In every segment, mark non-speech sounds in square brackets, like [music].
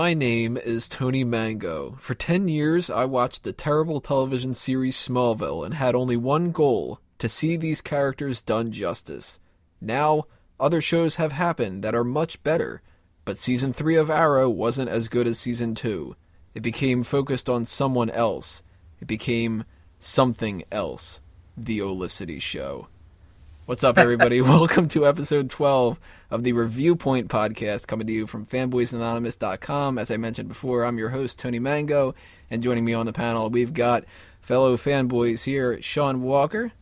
My name is Tony Mango. For 10 years, I watched the terrible television series Smallville and had only one goal to see these characters done justice. Now, other shows have happened that are much better, but season 3 of Arrow wasn't as good as season 2. It became focused on someone else. It became something else. The Olicity Show. What's up, everybody? [laughs] Welcome to episode 12 of the Review Point podcast, coming to you from fanboysanonymous.com. As I mentioned before, I'm your host, Tony Mango, and joining me on the panel, we've got fellow fanboys here, Sean Walker.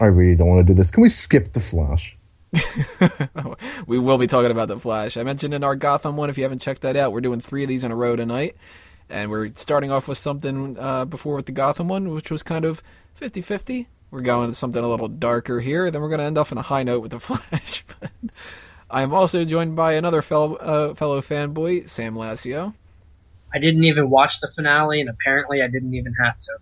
I really don't want to do this. Can we skip the Flash? [laughs] we will be talking about the Flash. I mentioned in our Gotham one, if you haven't checked that out, we're doing three of these in a row tonight. And we're starting off with something uh, before with the Gotham one, which was kind of 50 50 we're going to something a little darker here. Then we're going to end off on a high note with the [laughs] Flash. but I am also joined by another fellow uh, fellow fanboy, Sam Lassio. I didn't even watch the finale, and apparently I didn't even have to.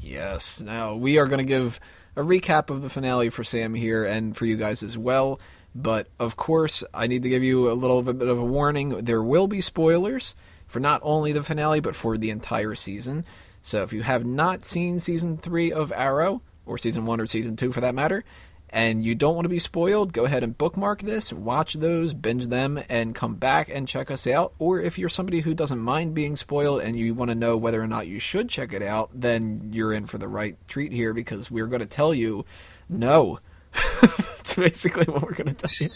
Yes. Now we are going to give a recap of the finale for Sam here and for you guys as well. But of course, I need to give you a little bit of a warning. There will be spoilers for not only the finale, but for the entire season. So if you have not seen season three of Arrow, or season one or season two for that matter, and you don't want to be spoiled, go ahead and bookmark this, watch those, binge them, and come back and check us out. Or if you're somebody who doesn't mind being spoiled and you want to know whether or not you should check it out, then you're in for the right treat here because we're going to tell you no. [laughs] That's basically what we're going to tell you.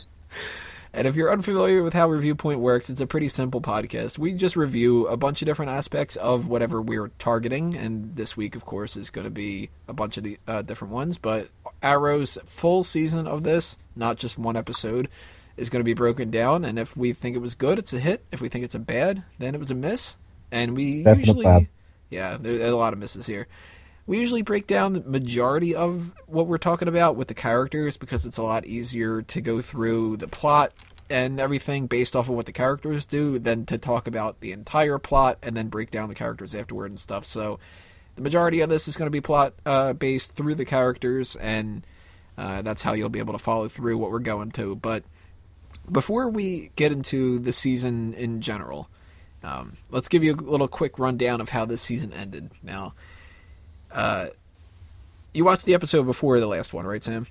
And if you're unfamiliar with how Review Point works, it's a pretty simple podcast. We just review a bunch of different aspects of whatever we're targeting, and this week, of course, is going to be a bunch of the uh, different ones. But Arrow's full season of this, not just one episode, is going to be broken down. And if we think it was good, it's a hit. If we think it's a bad, then it was a miss. And we Definitely usually, bad. yeah, there, there a lot of misses here. We usually break down the majority of what we're talking about with the characters because it's a lot easier to go through the plot and everything based off of what the characters do than to talk about the entire plot and then break down the characters afterward and stuff. So the majority of this is going to be plot uh, based through the characters, and uh, that's how you'll be able to follow through what we're going to. But before we get into the season in general, um, let's give you a little quick rundown of how this season ended. Now, uh, you watched the episode before the last one, right, Sam?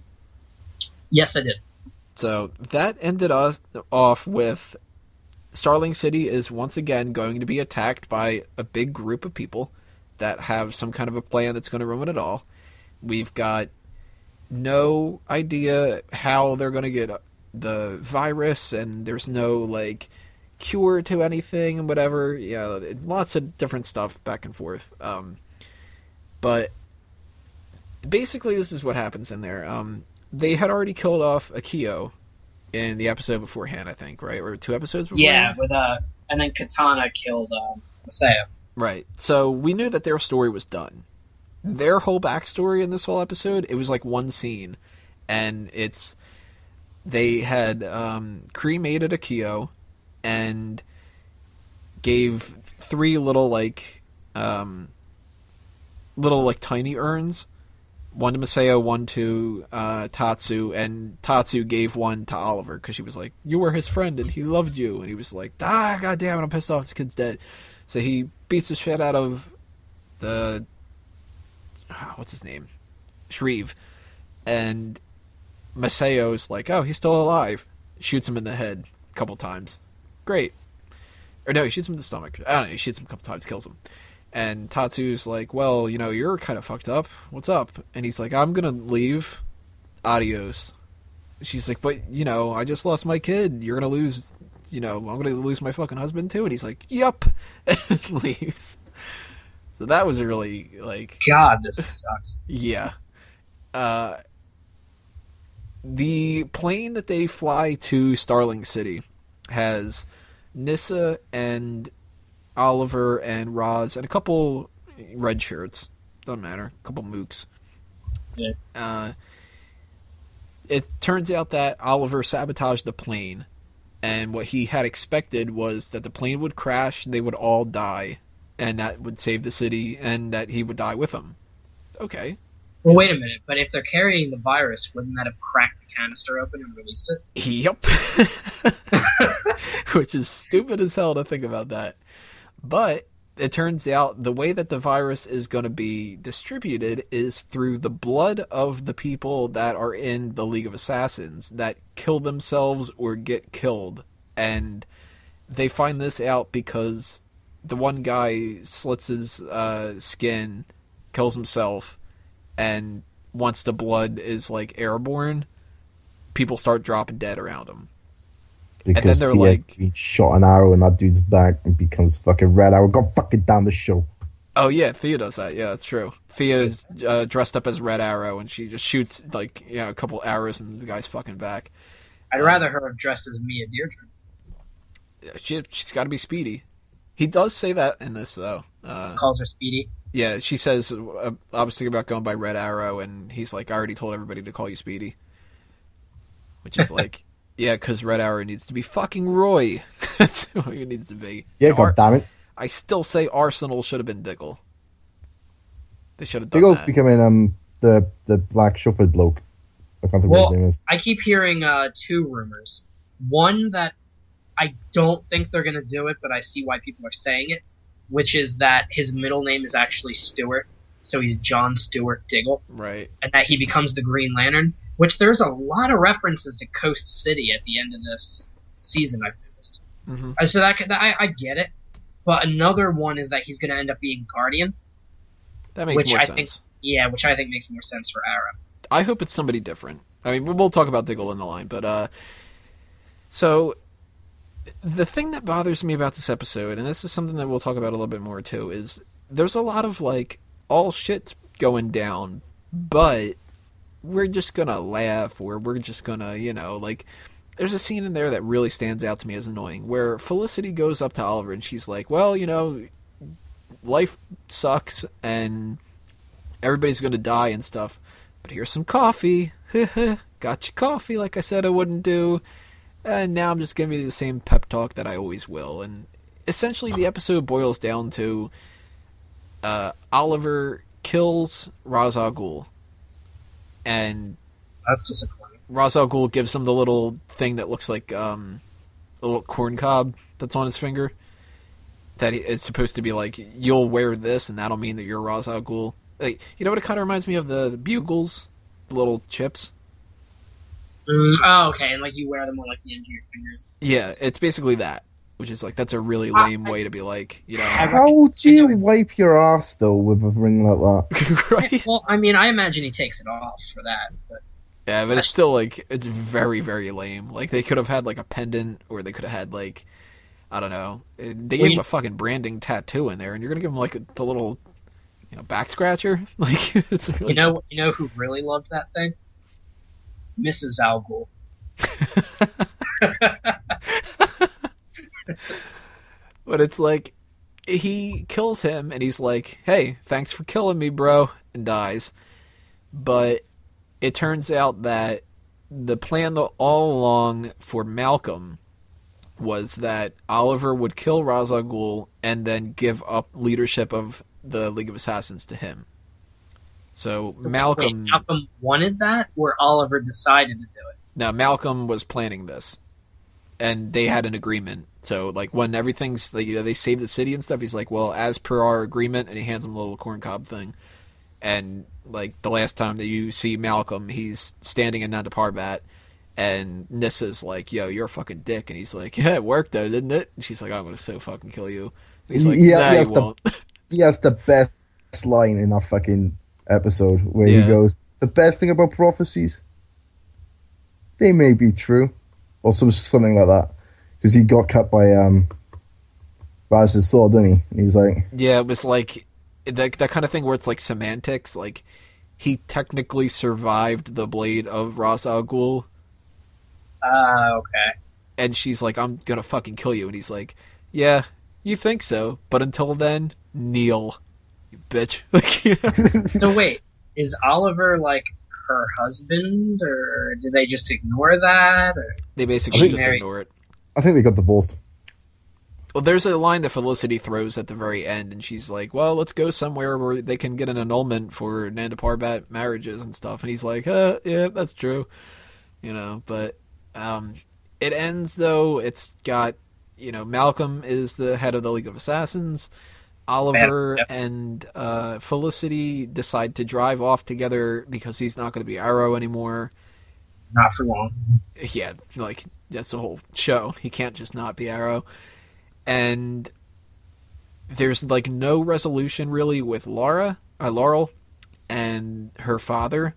Yes, I did. So that ended us off with Starling City is once again going to be attacked by a big group of people that have some kind of a plan that's going to ruin it all. We've got no idea how they're going to get the virus, and there's no like cure to anything and whatever. Yeah, lots of different stuff back and forth. Um, but basically, this is what happens in there. Um, they had already killed off Akio in the episode beforehand, I think, right? Or two episodes before? Yeah, with uh, and then Katana killed um, Maseo. Right. So we knew that their story was done. Their whole backstory in this whole episode, it was like one scene. And it's they had um, cremated Akio and gave three little like um, little like tiny urns one to Maseo, one to uh, Tatsu, and Tatsu gave one to Oliver because she was like, "You were his friend, and he loved you." And he was like, "Ah, goddamn it, I'm pissed off. This kid's dead." So he beats the shit out of the ah, what's his name, Shrieve, and Maseo's like, "Oh, he's still alive." Shoots him in the head a couple times. Great. Or no, he shoots him in the stomach. I don't know. He shoots him a couple times, kills him. And Tatsu's like, well, you know, you're kind of fucked up. What's up? And he's like, I'm gonna leave. Adios. She's like, but you know, I just lost my kid. You're gonna lose. You know, I'm gonna lose my fucking husband too. And he's like, yep, [laughs] and leaves. So that was really like, God, this sucks. yeah. Uh, the plane that they fly to Starling City has Nyssa and Oliver and Ra's and a couple red shirts. Doesn't matter. A couple mooks. Yeah. Uh, it turns out that Oliver sabotaged the plane, and what he had expected was that the plane would crash, they would all die, and that would save the city, and that he would die with them. Okay. Well, wait a minute. But if they're carrying the virus, wouldn't that have cracked the canister open and released it? Yep. [laughs] Which is stupid as hell to think about that. But it turns out the way that the virus is going to be distributed is through the blood of the people that are in the League of Assassins that kill themselves or get killed. And they find this out because the one guy slits his uh, skin, kills himself, and once the blood is like airborne, people start dropping dead around him. Because they're Thea like- he shot an arrow in that dude's back and becomes fucking red arrow. Go fucking down the show. Oh yeah, Thea does that. Yeah, that's true. Thea is uh, dressed up as Red Arrow, and she just shoots like you know a couple arrows in the guy's fucking back. I'd rather her have dressed as Mia Dearden. She she's got to be speedy. He does say that in this though. Uh, Calls her Speedy. yeah, she says uh, I was thinking about going by Red Arrow, and he's like, I already told everybody to call you Speedy, which is like, yeah, because Red Arrow needs to be fucking Roy. [laughs] that's who he needs to be. Yeah, Ar- god damn it. I still say Arsenal should have been Diggle. They should have done Diggle's that. becoming um the the black shuffled bloke. I can't think what Well, his name is. I keep hearing uh, two rumors. One that I don't think they're going to do it, but I see why people are saying it, which is that his middle name is actually Stewart, so he's John Stewart Diggle, right. and that he becomes the Green Lantern. Which there's a lot of references to Coast City at the end of this season. I've noticed. hmm Uh, So that, that I, I get it, but another one is that he's going to end up being Guardian. That makes Which more I sense. think- Yeah, which I think makes more sense for Arrow. I hope it's somebody different. I mean, we'll talk about Diggle in the line, but uh, so the thing that bothers me about this episode, and this is something that we'll talk about a little bit more too, is there's a lot of like all shit's going down, but we're just gonna laugh or we're just gonna, you know, like. There's a scene in there that really stands out to me as annoying, where Felicity goes up to Oliver and she's like, "Well, you know, life sucks and everybody's going to die and stuff, but here's some coffee. [laughs] Got you coffee, like I said I wouldn't do. And now I'm just giving you the same pep talk that I always will. And essentially, the episode boils down to uh, Oliver kills Ra's al Ghul, and That's disappointing. Ra's al Ghul gives him the little thing that looks like um, a little corn cob that's on his finger. That it's supposed to be like you'll wear this, and that'll mean that you're Ra's al Ghul. Like, you know what? It kind of reminds me of the, the bugles, the little chips. Mm, oh, okay, and like you wear them on like the end of your fingers. Yeah, it's basically that, which is like that's a really I- lame way to be like, you know, How do you wipe your ass though with a ring like that? [laughs] right? Well, I mean, I imagine he takes it off for that, but Yeah, but it's still like it's very very lame. Like they could have had like a pendant, or they could have had like I don't know. Eh, They gave Well, him a fucking branding tattoo in there, and you're gonna give him like the little, you know, back scratcher. [laughs] Like it's really you know, you know who really loved that thing? Mrs. Al Ghul. [laughs] But it's like he kills him and he's like, "Hey, thanks for killing me, bro," and dies. But it turns out that the plan all along for Malcolm was that Oliver would kill Ra's al Ghul and then give up leadership of the League of Assassins to him. So Malcolm, Wait, Malcolm wanted that, or Oliver decided to do it. now Malcolm was planning this, and they had an agreement. So like when everything's like you know they save the city and stuff, he's like, well, as per our agreement, and he hands him a little corncob thing. And like the last time that you see Malcolm, he's standing in Nanda Parbat, and Nyssa's like, "Yo, you're a fucking dick," and he's like, [laughs] "Yeah, it worked though, didn't it?" And she's like, "I'm gonna so fucking kill you." And he's like, Yeah, "Nah, yes, you the- won't." [laughs] He has the best line in that fucking episode where Yeah. he goes, "The best thing about prophecies, they may be true," or some something like that, because he got cut by um, Raz's sword, didn't he? And he was like, Yeah, it was like that that kind of thing where it's like semantics. Like he technically survived the blade of Ra's al Ghul, Ah, okay. and she's like, "I'm gonna fucking kill you," and he's like, "Yeah, you think so, but until then, kneel, you bitch." [laughs] Like, you know? [laughs] So wait, is Oliver like her husband, or did they just ignore that? Or... they basically just Mary- ignore it. "I think they got divorced." Well, there's a line that Felicity throws at the very end, and she's like, "Well, let's go somewhere where they can get an annulment for Nanda Parbat marriages and stuff." And he's like, uh, "Yeah, that's true," you know. But um, it ends though. It's got you know, Malcolm is the head of the League of Assassins. Oliver Yep. and uh, Felicity decide to drive off together because he's not going to be Arrow anymore. Not for long. Yeah, like that's the whole show. He can't just not be Arrow. And there's like no resolution really with Laura, uh, Laurel, and her father.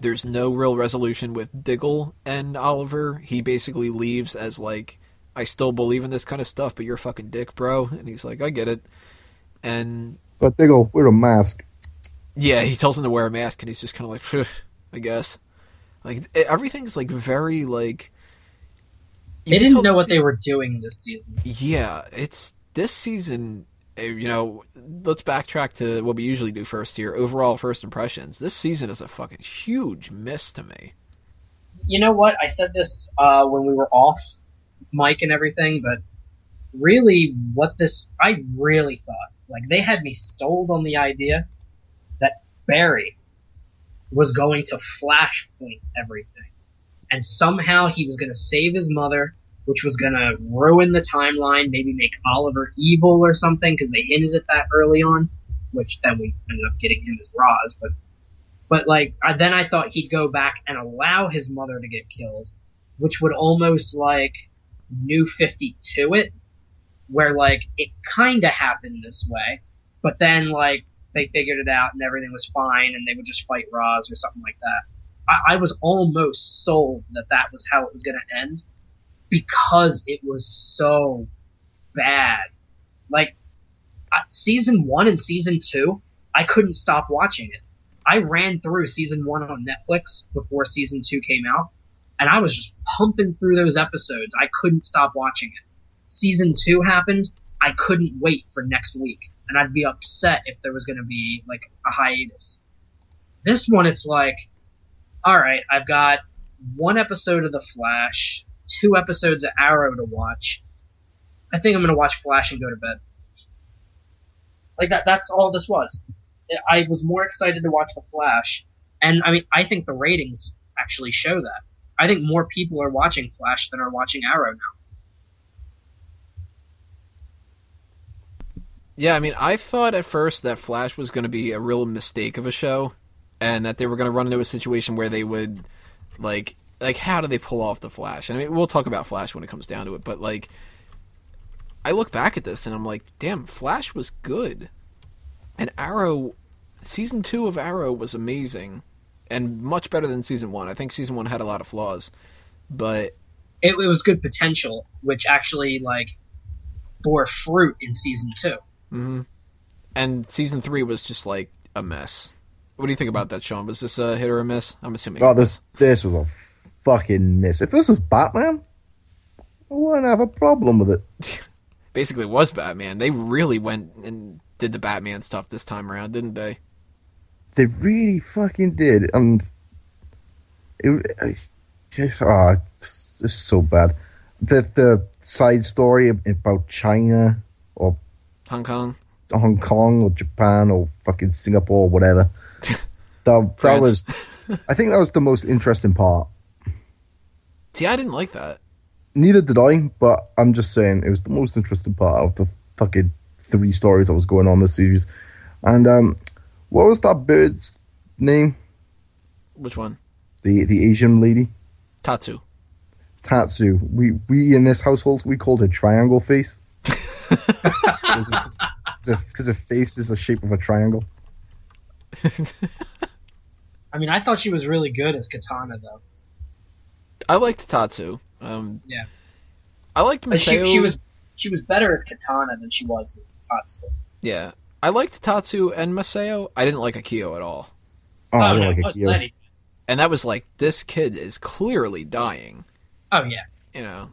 There's no real resolution with Diggle and Oliver. He basically leaves as like, I still believe in this kind of stuff, but you're a fucking dick, bro. And he's like, I get it. And But Diggle, wear a mask. yeah, he tells him to wear a mask, and he's just kind of like, "Phew," I guess. Like everything's like very like. They didn't know what they were doing this season. Yeah, it's this season. eh, You know, let's backtrack to what we usually do first here. Overall, first impressions. This season is a fucking huge miss to me. You know what? I said this uh, when we were off mic and everything, but really, what this I really thought like they had me sold on the idea that Barry was going to flashpoint everything, and somehow he was going to save his mother, which was going to ruin the timeline, maybe make Oliver evil or something because they hinted at that early on, which then we ended up getting him as Ra's, but. But like, I, then I thought he'd go back and allow his mother to get killed, which would almost like New 52 it, where like it kinda happened this way, but then like they figured it out and everything was fine and they would just fight Ra's or something like that. I, I was almost sold that that was how it was gonna end because it was so bad. Like, uh, season one and season two, I couldn't stop watching it. I ran through season one on Netflix before season two came out, and I was just pumping through those episodes. I couldn't stop watching it. Season two happened, I couldn't wait for next week, and I'd be upset if there was going to be like a hiatus. This one, it's like, alright, I've got one episode of The Flash, two episodes of Arrow to watch. I think I'm going to watch Flash and go to bed. Like that, that's all this was. I was more excited to watch The Flash, and I mean, I think the ratings actually show that. I think more people are watching Flash than are watching Arrow now. Yeah, I mean, I thought at first that Flash was going to be a real mistake of a show, and that they were going to run into a situation where they would, like, like how do they pull off the Flash? And I mean, we'll talk about Flash when it comes down to it, but like, I look back at this and I'm like, damn, Flash was good, and Arrow, season two of Arrow was amazing, and much better than season one. I think season one had a lot of flaws, but It, it was good potential, which actually like bore fruit in season two. Hmm And season three was just like a mess. What do you think about that, Sean? Was this a hit or a miss? I'm assuming. Oh, this this was a fucking miss. If this was Batman, I wouldn't have a problem with it. [laughs] Basically, it was Batman. They really went and did the Batman stuff this time around, didn't they? They really fucking did, and it, it just ah, it's just so bad. The the side story about China or Hong Kong. Hong Kong or Japan or fucking Singapore or whatever. [laughs] That that was, I think that was the most interesting part. See, I didn't like that. Neither did I, but I'm just saying it was the most interesting part of the fucking three stories that was going on this series. And um, what was that bird's name? Which one? The the Asian lady, Tatsu. Tatsu. We we in this household we called her Triangle Face. Because her face is the shape of a triangle. I mean, I thought she was really good as Katana though. I liked Tatsu. Um, Yeah. I liked But Maseo. she, she was she was better as Katana than she was as Tatsu. Yeah. I liked Tatsu and Maseo. I didn't like Akio at all. Oh, I don't no, like it a was Kyo. Letty. And that was like, this kid is clearly dying. Oh yeah. You know.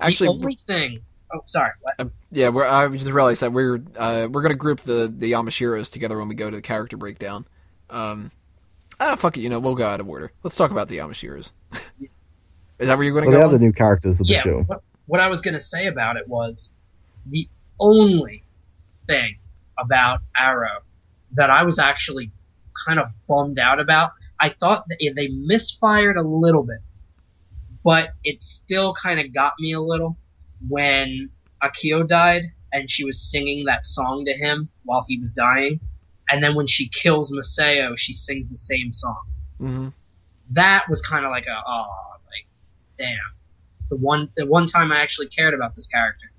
The Actually, only thing. Oh, sorry. What? Uh, yeah, we're, I just realized that we're uh, we're gonna group the the Yamashiros together when we go to the character breakdown. Um, ah, fuck it, you know we'll go out of order. Let's talk about the Yamashiros. [laughs] Is that where you're gonna Well, they go? are the on? new characters of the yeah. show. What, what I was gonna say about it was the only thing about Arrow that I was actually kind of bummed out about. I thought that they misfired a little bit, but it still kind of got me a little. When Akio died and she was singing that song to him while he was dying, and then when she kills Maseo, she sings the same song. hmm That was kind of like a oh, like damn. The one the one time I actually cared about this character.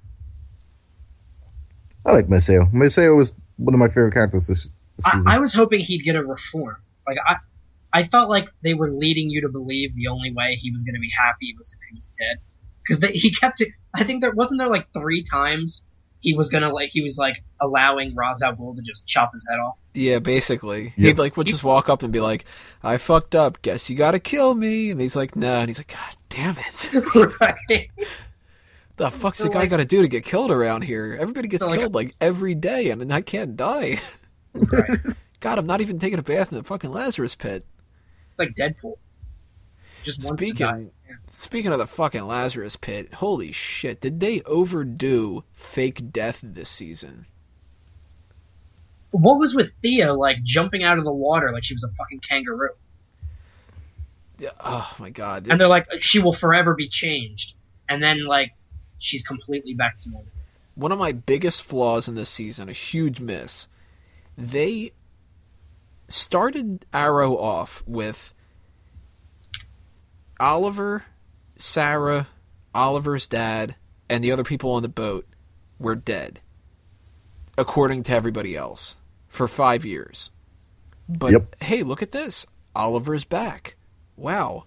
I like Maseo. Maseo was one of my favorite characters this, this I, season. I was hoping he'd get a reform. Like I, I felt like they were leading you to believe the only way he was going to be happy was if he was dead, because he kept it. I think there wasn't there like three times he was gonna like he was like allowing Ra's al Ghul to just chop his head off. Yeah, basically. Yep. He'd like would just walk up and be like, "I fucked up. Guess you gotta kill me." And he's like, "No." And he's like, "God damn it! [laughs] [laughs] right? the fuck's So, the guy like- got to do to get killed around here? Everybody gets So, like- killed like every day, and I can't die. [laughs] right. God, I'm not even taking a bath in the fucking Lazarus pit." It's like Deadpool. Just wants to die. Speaking speaking of the fucking Lazarus pit, holy shit! Did they overdo fake death this season? What was with Thea like jumping out of the water like she was a fucking kangaroo? Yeah, Oh my god! And they're like, she will forever be changed. And then like, she's completely back to normal. one of my biggest flaws in this season, a huge miss. They started Arrow off with Oliver, Sarah, Oliver's dad, and the other people on the boat were dead, according to everybody else, for five years. But Yep. hey, look at this. Oliver's back. Wow.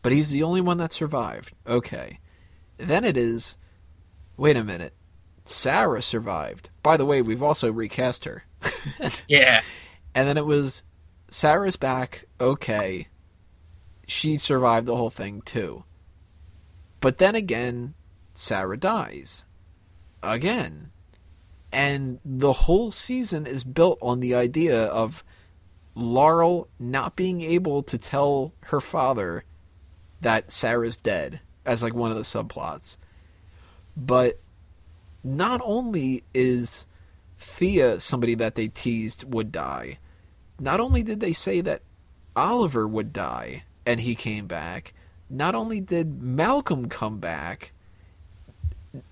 But he's the only one that survived. Okay. Then it is wait a minute. Sarah survived. By the way, we've also recast her. [laughs] Yeah. And then it was Sarah's back. Okay. She survived the whole thing too. But then again, Sarah dies. Again. And the whole season is built on the idea of Laurel not being able to tell her father that Sarah's dead as like one of the subplots. But not only is Thea somebody that they teased would die, not only did they say that Oliver would die and he came back, not only did Malcolm come back,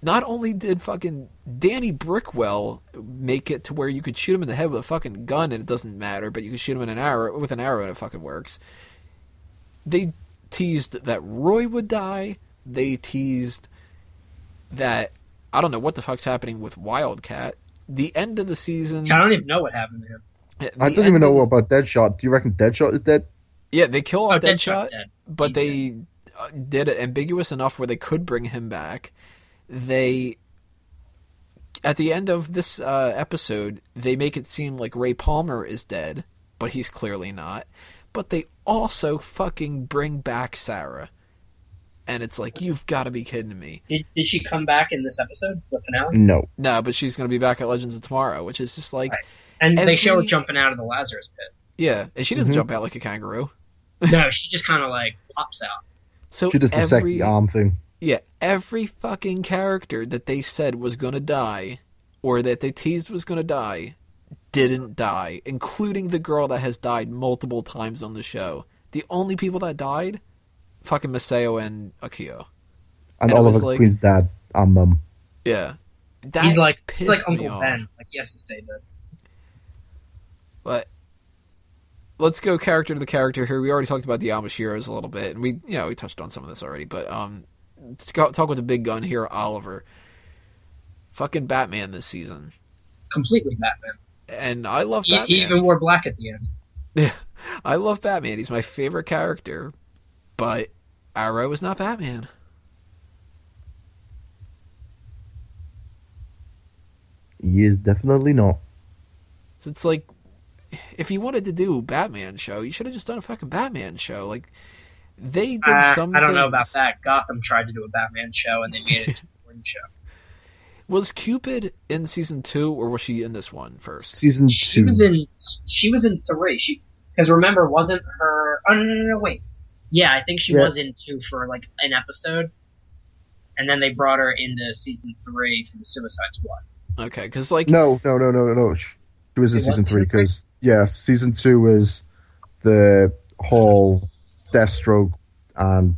not only did fucking Danny Brickwell make it to where you could shoot him in the head with a fucking gun and it doesn't matter, but you could shoot him in an arrow with an arrow and it fucking works. They teased that Roy would die. They teased that I don't know what the fuck's happening with Wildcat. The end of the season. I don't even know what happened to him. I don't even know about Deadshot. Do you reckon Deadshot is dead? Yeah, they kill Oh, off Deadshot's Deadshot, dead. but He's they uh, did it ambiguous enough where they could bring him back. They, at the end of this uh, episode, they make it seem like Ray Palmer is dead, but he's clearly not. But they also fucking bring back Sarah, and it's like you've got to be kidding me. Did, did she come back in this episode, the finale? No. No, but she's gonna be back at Legends of Tomorrow, which is just like, Right. And they show her jumping out of the Lazarus pit. yeah, and she doesn't Mhm. jump out like a kangaroo. [laughs] No, she just kind of like pops out. So She does the sexy arm thing. Yeah, every fucking character that they said was gonna die, or that they teased was gonna die, didn't die, including the girl that has died multiple times on the show. The only people that died, fucking Maseo and Akio. And, And it was Oliver like- Queen's dad and mum. Yeah, that he's like he's like me Uncle off. Ben. Like he has to stay dead. But let's go character to the character here. We already talked about the Yamashiros a little bit, and we you know we touched on some of this already. But um, let's go, talk with the big gun here, Oliver. Fucking Batman this season, Completely Batman. and I love He, Batman. he even wore black at the end. Yeah, [laughs] I love Batman. He's my favorite character, but Arrow is not Batman. He is definitely not. So it's like, if you wanted to do a Batman show, you should have just done a fucking Batman show. Like they did Uh, some. I don't know about that. Gotham tried to do a Batman show and they made it a Gordon show. [laughs] Was Cupid in season two, or was she in this one first? Season two. She was in. She was in three. She because remember wasn't her? Oh no no no wait. Yeah, I think she Yeah. was in two for like an episode, and then they brought her into season three for the Suicide Squad. Okay, because like No, no, no, no, no. She she was in It season three season three? because yeah, season two was the whole Deathstroke and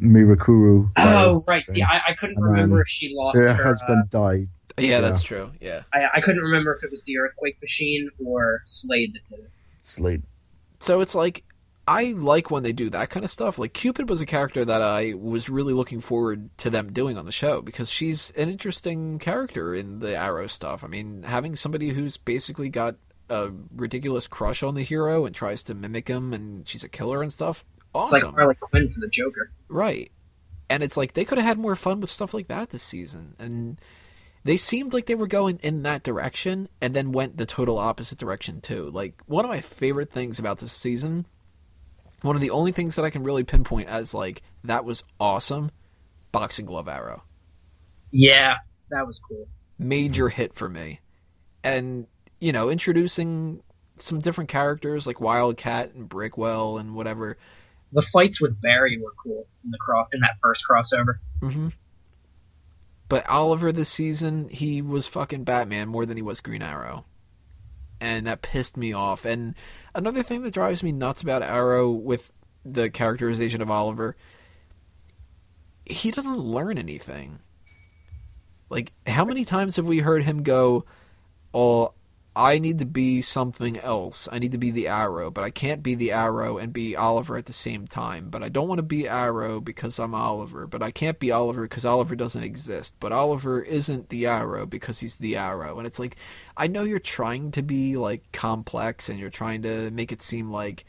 Mirakuru. Oh, right. thing. See, I, I couldn't And remember if she lost her her. husband died. Yeah, that's true. Yeah. uh, I, I couldn't remember if it was the earthquake machine or Slade that did it. Slade. So it's like I like when they do that kind of stuff. Like Cupid was a character that I was really looking forward to them doing on the show because she's an interesting character in the Arrow stuff. I mean, having somebody who's basically got a ridiculous crush on the hero and tries to mimic him and she's a killer and stuff. It's Awesome. like Harley Quinn for the Joker. Right. And it's like they could have had more fun with stuff like that this season. And they seemed like they were going in that direction and then went the total opposite direction too. Like one of my favorite things about this season, one of the only things that I can really pinpoint as like that was awesome, boxing glove arrow. Yeah, that was cool. Major hit for me. And, you know, introducing some different characters like Wildcat and Brickwell and whatever. The fights with Barry were cool in the cross in that first crossover. Mm-hmm. But Oliver this season, he was fucking Batman more than he was Green Arrow. And that pissed me off. And another thing that drives me nuts about Arrow with the characterization of Oliver, he doesn't learn anything. Like, how many times have we heard him go, Oh, I need to be something else. I need to be the Arrow, but I can't be the Arrow and be Oliver at the same time. But I don't want to be Arrow because I'm Oliver. But I can't be Oliver because Oliver doesn't exist. But Oliver isn't the Arrow because he's the Arrow. And it's like, I know you're trying to be like complex and you're trying to make it seem like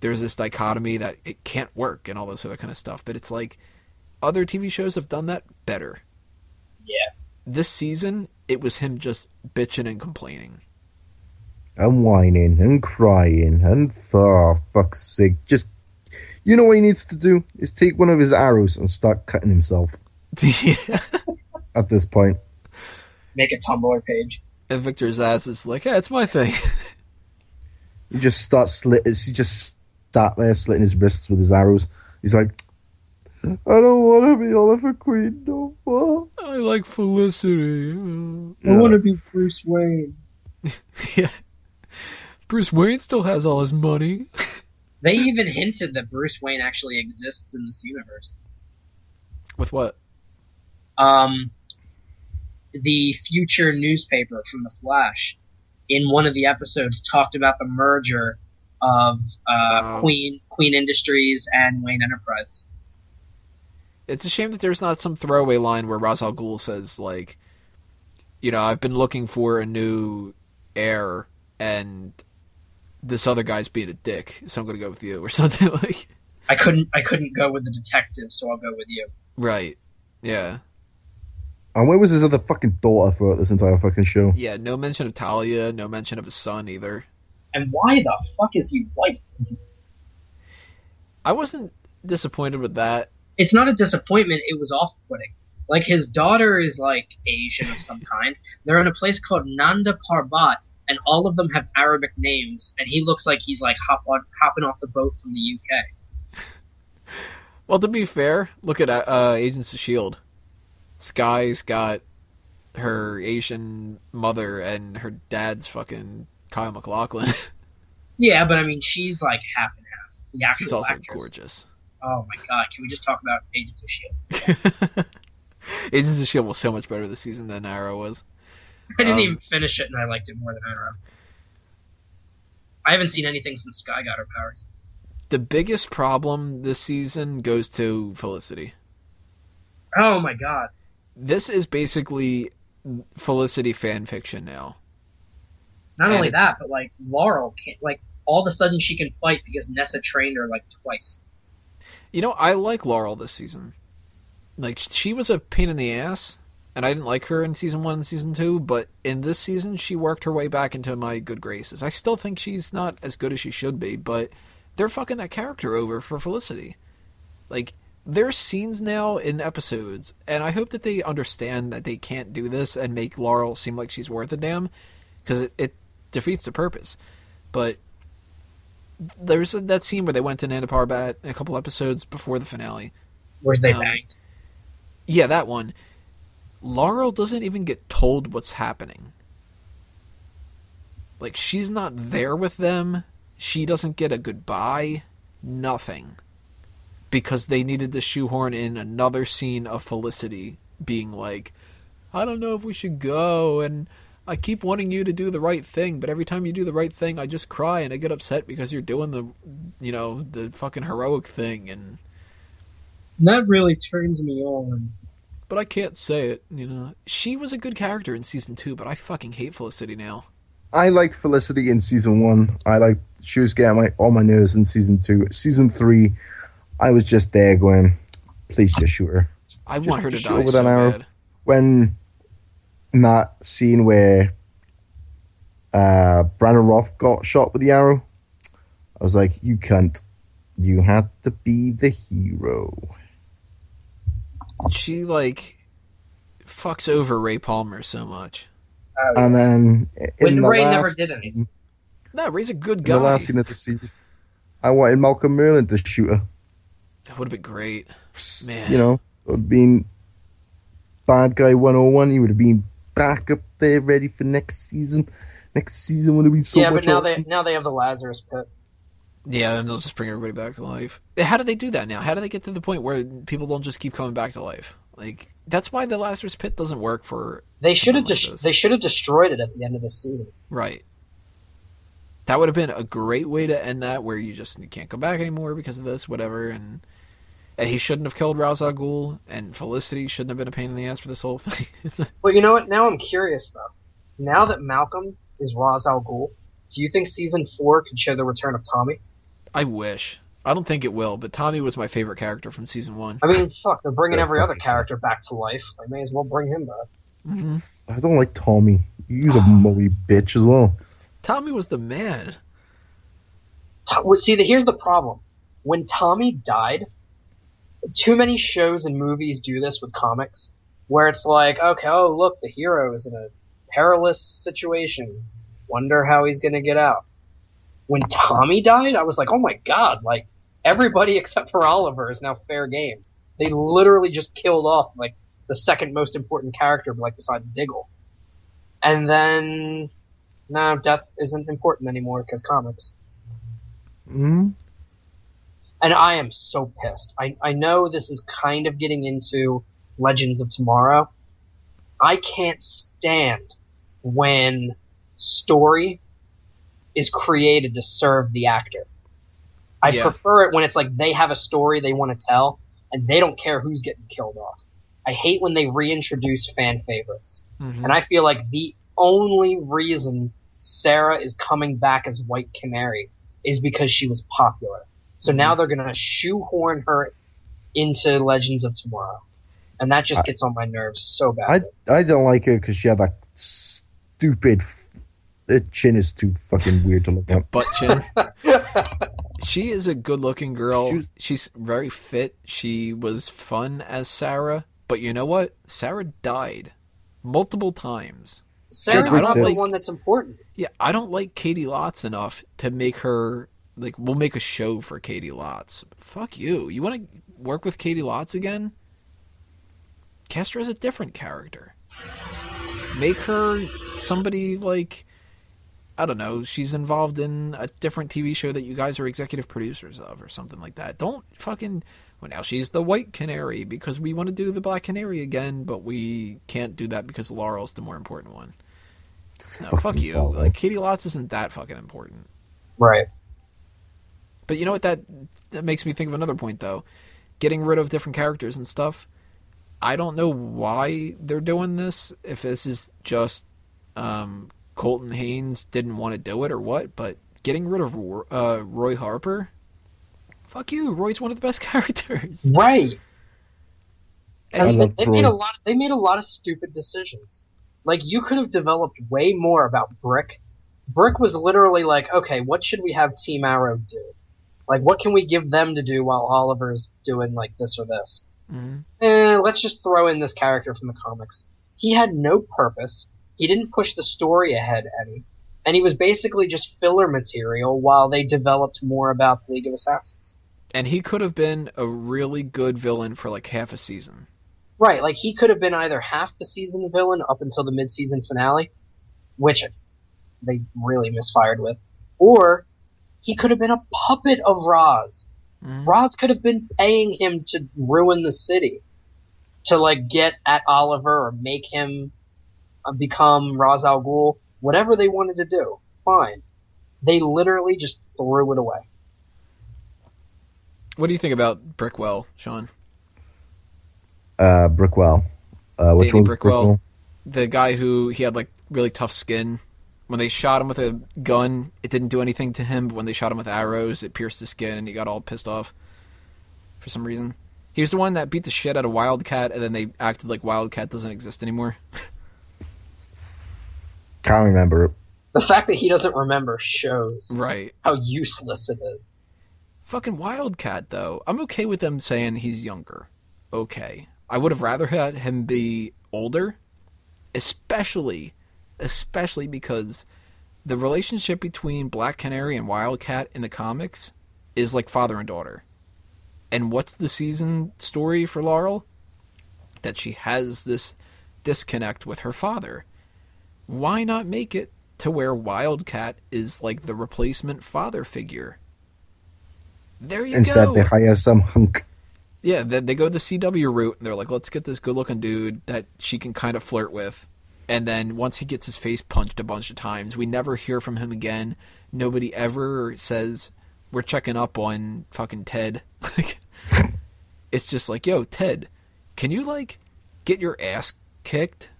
there's this dichotomy that it can't work and all this other kind of stuff. But it's like other TV shows have done that better. Yeah. This season, it was him just bitching and complaining. And whining and crying and for fuck's sake, just you know what he needs to do is take one of his arrows and start cutting himself. yeah. [laughs] At this point, Make a Tumblr page. And Victor's ass is like, yeah, it's my thing. he just starts slit. He just sat there slitting his wrists with his arrows. He's like, I don't want to be Oliver Queen no more. I like Felicity. I want to be Bruce Wayne. [laughs] [laughs] yeah. Bruce Wayne still has all his money. [laughs] They even hinted that Bruce Wayne actually exists in this universe. With what? Um, the future newspaper from The Flash, in one of the episodes, talked about the merger of uh, Oh. Queen Queen Industries and Wayne Enterprises. It's a shame that there's not some throwaway line where Ra's al Ghul says, like, you know, I've been looking for a new heir, and this other guy's being a dick, so I'm going to go with you, or [laughs] something like. I couldn't I couldn't go with the detective, so I'll go with you. Right. Yeah. And where was his other fucking daughter throughout this entire fucking show? Yeah, no mention of Talia, no mention of his son either. And why the fuck is he white? I wasn't disappointed with that. It's not a disappointment. It was off-putting. Like his daughter is like Asian of some [laughs] kind. They're in a place called Nanda Parbat, and all of them have Arabic names. And he looks like he's like hop on, hopping off the boat from the UK. [laughs] Well, to be fair, look at uh, Agents of Shield. Skye's got her Asian mother, and her dad's fucking Kyle MacLachlan. [laughs] Yeah, but I mean, she's like half and half. The actual She's also actress. gorgeous. Oh my god! Can we just talk about Agents of Shield? [laughs] Agents of Shield was so much better this season than Arrow was. I didn't Um, even finish it, and I liked it more than Arrow. I haven't seen anything since Skye got her powers. The biggest problem this season goes to Felicity. Oh my god! This is basically Felicity fan fiction now. Not And only that, but like Laurel can't. Like all of a sudden, she can fight because Nyssa trained her like twice. You know, I like Laurel this season. Like she was a pain in the ass, and I didn't like her in season one and season two. But in this season, she worked her way back into my good graces. I still think she's not as good as she should be, but they're fucking that character over for Felicity. Like there are scenes now in episodes, and I hope that they understand that they can't do this and make Laurel seem like she's worth a damn, because it, it defeats the purpose. But there's a, that scene where they went to Nanda Parbat a couple episodes before the finale. Where they Um, banged. Yeah, that one. Laurel doesn't even get told what's happening. Like she's not there with them. She doesn't get a goodbye. Nothing. because they needed to shoehorn in another scene of Felicity being like, I don't know if we should go, and I keep wanting you to do the right thing, but every time you do the right thing, I just cry and I get upset because you're doing the, you know, the fucking heroic thing, and That really turns me on. But I can't say it. You know, she was a good character in season two, but I fucking hate Felicity now. I liked Felicity in season one. I liked she was getting my all my nerves in season two. Season three, I was just there going, please just shoot her. I Just want her to shoot die with so an arrow. bad. When in that scene where uh, Brandon Routh got shot with the arrow, I was like, you can't. You had to be the hero. She like fucks over Ray Palmer so much. Oh, And then in When the Ray last never did scene, anything. No, Ray's a good in guy. the last scene of the series, I wanted Malcolm Merlyn to shoot her. That would have been great. Man. You know, would have been bad guy 101. He would have been back up there ready for next season. Next season would have been so yeah, much but now they now they have the Lazarus Pit. Yeah, and they'll just bring everybody back to life. How do they do that now? How do they get to the point where people don't just keep coming back to life? Like that's why the Lazarus Pit doesn't work for They should have like des- they should have destroyed it at the end of the season. right. That would have been a great way to end that, where you just you can't come back anymore because of this, whatever. And and he shouldn't have killed Ra's al Ghul, and Felicity shouldn't have been a pain in the ass for this whole thing. [laughs] Well, you know what? Now I'm curious though. Now that Malcolm is Ra's al Ghul, do you think season four could show the return of Tommy? I wish. I don't think it will, but Tommy was my favorite character from season one. I mean, fuck, they're bringing every other character back to life. They may as well bring him back. hmm I don't like Tommy. He's a [sighs] moly bitch as well. Tommy was the man. To- see, the, here's the problem. When Tommy died, too many shows and movies do this with comics, where it's like, okay, oh look, the hero is in a perilous situation. Wonder how he's gonna get out. When Tommy died, I was like, oh my god, like everybody [laughs] except for Oliver is now fair game. They literally just killed off like the second most important character, like besides Diggle. And then, now death isn't important anymore because comics. Mm? and I am so pissed. I, I know this is kind of getting into Legends of Tomorrow. I can't stand when story is created to serve the actor. I Yeah. prefer it when it's like they have a story they want to tell and they don't care who's getting killed off. I hate when they reintroduce fan favorites. Mhm. And I feel like the only reason Sarah is coming back as White Canary is because she was popular. So now they're gonna shoehorn her into Legends of Tomorrow. And that just I- gets on my nerves so bad. I. I don't like her because she had that stupid. F- the chin is too fucking weird to look at. butt chin. [laughs] she is a good looking girl. She was- She's very fit. She was fun as Sarah. But you know what? Sarah died multiple times. Sarah's I don't the like- one that's important. Yeah, I don't like Caity Lotz enough to make her like we'll make a show for Caity Lotz. Fuck you. You want to work with Caity Lotz again? Cast her as a different character. Make her somebody like I don't know, she's involved in a different TV show that you guys are executive producers of or something like that. Don't fucking well now she's the white canary because we want to do the black canary again, but we can't do that because Laurel's the more important one. No, fuck you. Laurel. Like Caity Lotz isn't that fucking important. Right. But you know what? That that makes me think of another point though. Getting rid of different characters and stuff. I don't know why they're doing this. If this is just um, Colton Haynes didn't want to do it or what, but getting rid of uh, Roy Harper. Fuck you. Roy's one of the best [laughs] characters. Right. And I And he- they, they made a Freud. lot they made a lot of stupid decisions. Like you could have developed way more about Brick. Brick was literally like, okay, what should we have Team Arrow do? Like what can we give them to do while Oliver's doing like this or this? Mhm. eh, let's just throw in this character from the comics. He had no purpose. He didn't push the story ahead any. And he was basically just filler material while they developed more about the League of Assassins. and he could have been a really good villain for like half a season. Right, like he could have been either half the season villain up until the mid-season finale, which they really misfired with, or he could have been a puppet of Ra's. Mhm. Ra's could have been paying him to ruin the city, to like get at Oliver or make him become Ra's al Ghul. Whatever they wanted to do, fine. They literally just threw it away. What do you think about Brickwell, Sean? Uh, Brickwell. Uh, which Danny one's Brickwell. Brickwell? The guy who he had like really tough skin. When they shot him with a gun, it didn't do anything to him. But when they shot him with arrows, it pierced his skin, and he got all pissed off for some reason. He was the one that beat the shit out of Wildcat, and then they acted like Wildcat doesn't exist anymore. [laughs] Can't remember it. The fact that he doesn't remember shows right. how useless it is. Fucking Wildcat, though. I'm okay with them saying he's younger. Okay. I would have rather had him be older, especially, especially because the relationship between Black Canary and Wildcat in the comics is like father and daughter. And what's the season story for Laurel? That she has this disconnect with her father. Why not make it to where Wildcat is like the replacement father figure? There you Instead, go. Instead, they hire some hunk. Yeah, they, they go the CW route, and they're like, let's get this good looking dude that she can kind of flirt with. And then once he gets his face punched a bunch of times, we never hear from him again. Nobody ever says, we're checking up on fucking Ted. [laughs] Like, it's just like, yo, Ted, can you, like, get your ass kicked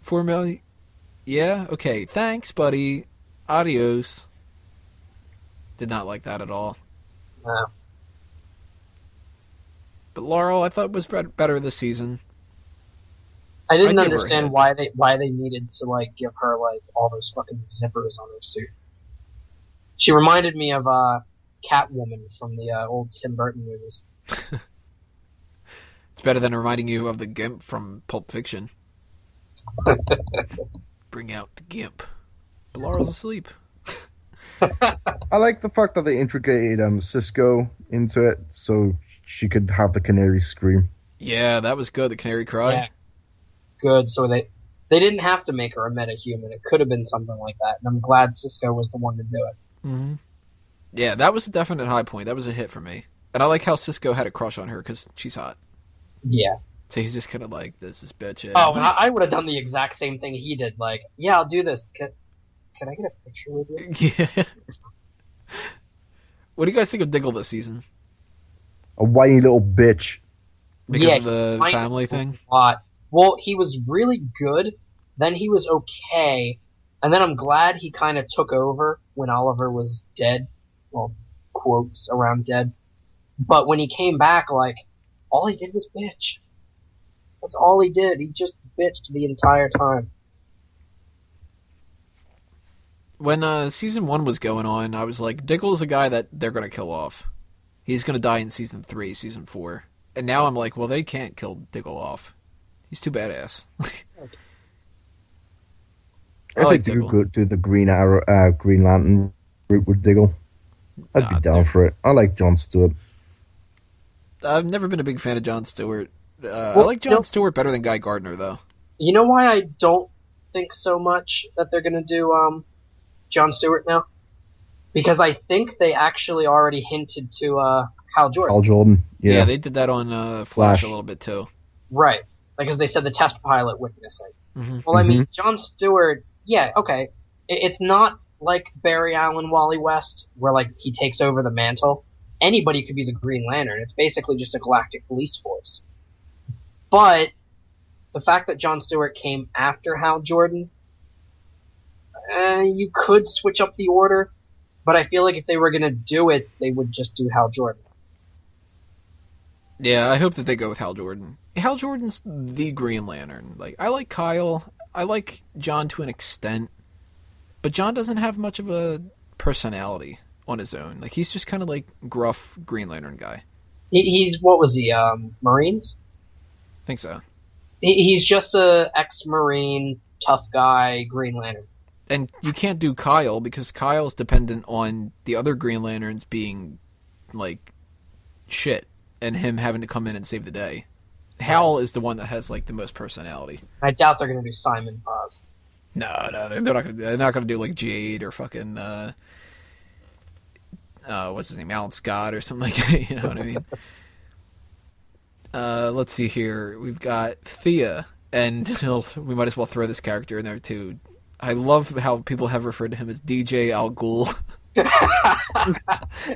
for me? Yeah? Okay, thanks, buddy. Adios. Did not like that at all. No. But Laurel, I thought was better this season. I didn't I'd give her a understand why they why they needed to like give her like all those fucking zippers on her suit. She reminded me of uh Catwoman from the uh, old Tim Burton movies. [laughs] It's better than reminding you of the Gimp from Pulp Fiction. [laughs] Bring out the Gimp. But Laurel's asleep. [laughs] I like the fact that they integrated um, Cisco into it so she could have the canary scream. Yeah, that was good. The Canary Cry. Yeah. Good. So they they didn't have to make her a meta human. It could have been something like that, and I'm glad Cisco was the one to do it. Mm-hmm. Yeah, that was a definite high point. That was a hit for me. And I like how Cisco had a crush on her because she's hot. Yeah. So he's just kind of like, this is bitch. Oh, and I, I would have done the exact same thing he did. Like, yeah, I'll do this. Can, can I get a picture with you? [laughs] yeah. what do you guys think of Diggle this season? A whiny little bitch. Because Yeah, of the family thing? A lot. Well, he was really good. Then he was okay, and then I'm glad he kind of took over when Oliver was dead. Well, quotes around dead. But when he came back, like, all he did was bitch. That's all he did. He just bitched the entire time. When uh, season one was going on, I was like, Diggle's a guy that they're going to kill off. He's going to die in season three, season four. And now I'm like, well, they can't kill Diggle off. He's too badass. [laughs] I, I like think they Diggle. could do the Green Arrow, uh, Green Lantern route with Diggle. I'd Nah, be down they're- for it. I like John Stewart. I've never been a big fan of John Stewart. Uh, I like John no- Stewart better than Guy Gardner, though. You know why I don't think so much that they're gonna do um John Stewart now? Because I think they actually already hinted to uh Hal Jordan. Hal Jordan. Yeah, Yeah. they did that on uh, Flash, Flash. a little bit too. Right. Because they said the test pilot went missing. hmm Well, I mean, John Stewart, yeah, okay. It, it's not like Barry Allen, Wally West, where, like, he takes over the mantle. Anybody could be the Green Lantern. It's basically just a galactic police force. But the fact that John Stewart came after Hal Jordan, uh, you could switch up the order, but I feel like if they were going to do it, they would just do Hal Jordan. Yeah, I hope that they go with Hal Jordan. Hal Jordan's the Green Lantern. Like, I like Kyle. I like John to an extent, but John doesn't have much of a personality on his own. Like, he's just kind of like gruff Green Lantern guy. He, he's, what was he, um, Marines? I think so. He, he's just a ex-Marine, tough guy, Green Lantern. and you can't do Kyle because Kyle's dependent on the other Green Lanterns being like shit and him having to come in and save the day. Hal is the one that has like the most personality. I doubt they're going to do Simon Baz. No, no, they're they're not gonna. They're not gonna do like Jade or fucking. Uh, uh, what's his name, Alan Scott or something like that. [laughs] You know what I mean? Uh, let's see here. We've got Thea, and [laughs] we might as well throw this character in there too. I love how people have referred to him as DJ Al Ghul. [laughs]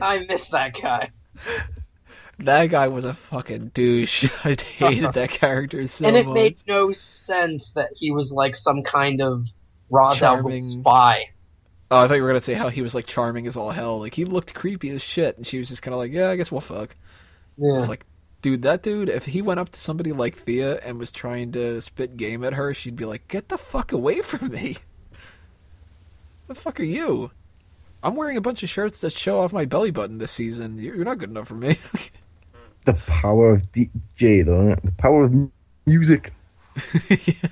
I miss that guy. [laughs] That guy was a fucking douche. I hated that character so and it much. made no sense that he was like some kind of Ra's al spy. Oh, I thought you were gonna say how he was like charming as all hell. Like he looked creepy as shit, and she was just kind of like, "Yeah, I guess we'll fuck." I Yeah. was like, dude, that dude, if he went up to somebody like Thea and was trying to spit game at her, she'd be like, "Get the fuck away [laughs] from me!" The fuck are you? I'm wearing a bunch of shirts that show off my belly button this season. You're not good enough for me. [laughs] The power of DJ, though. The power of music. [laughs]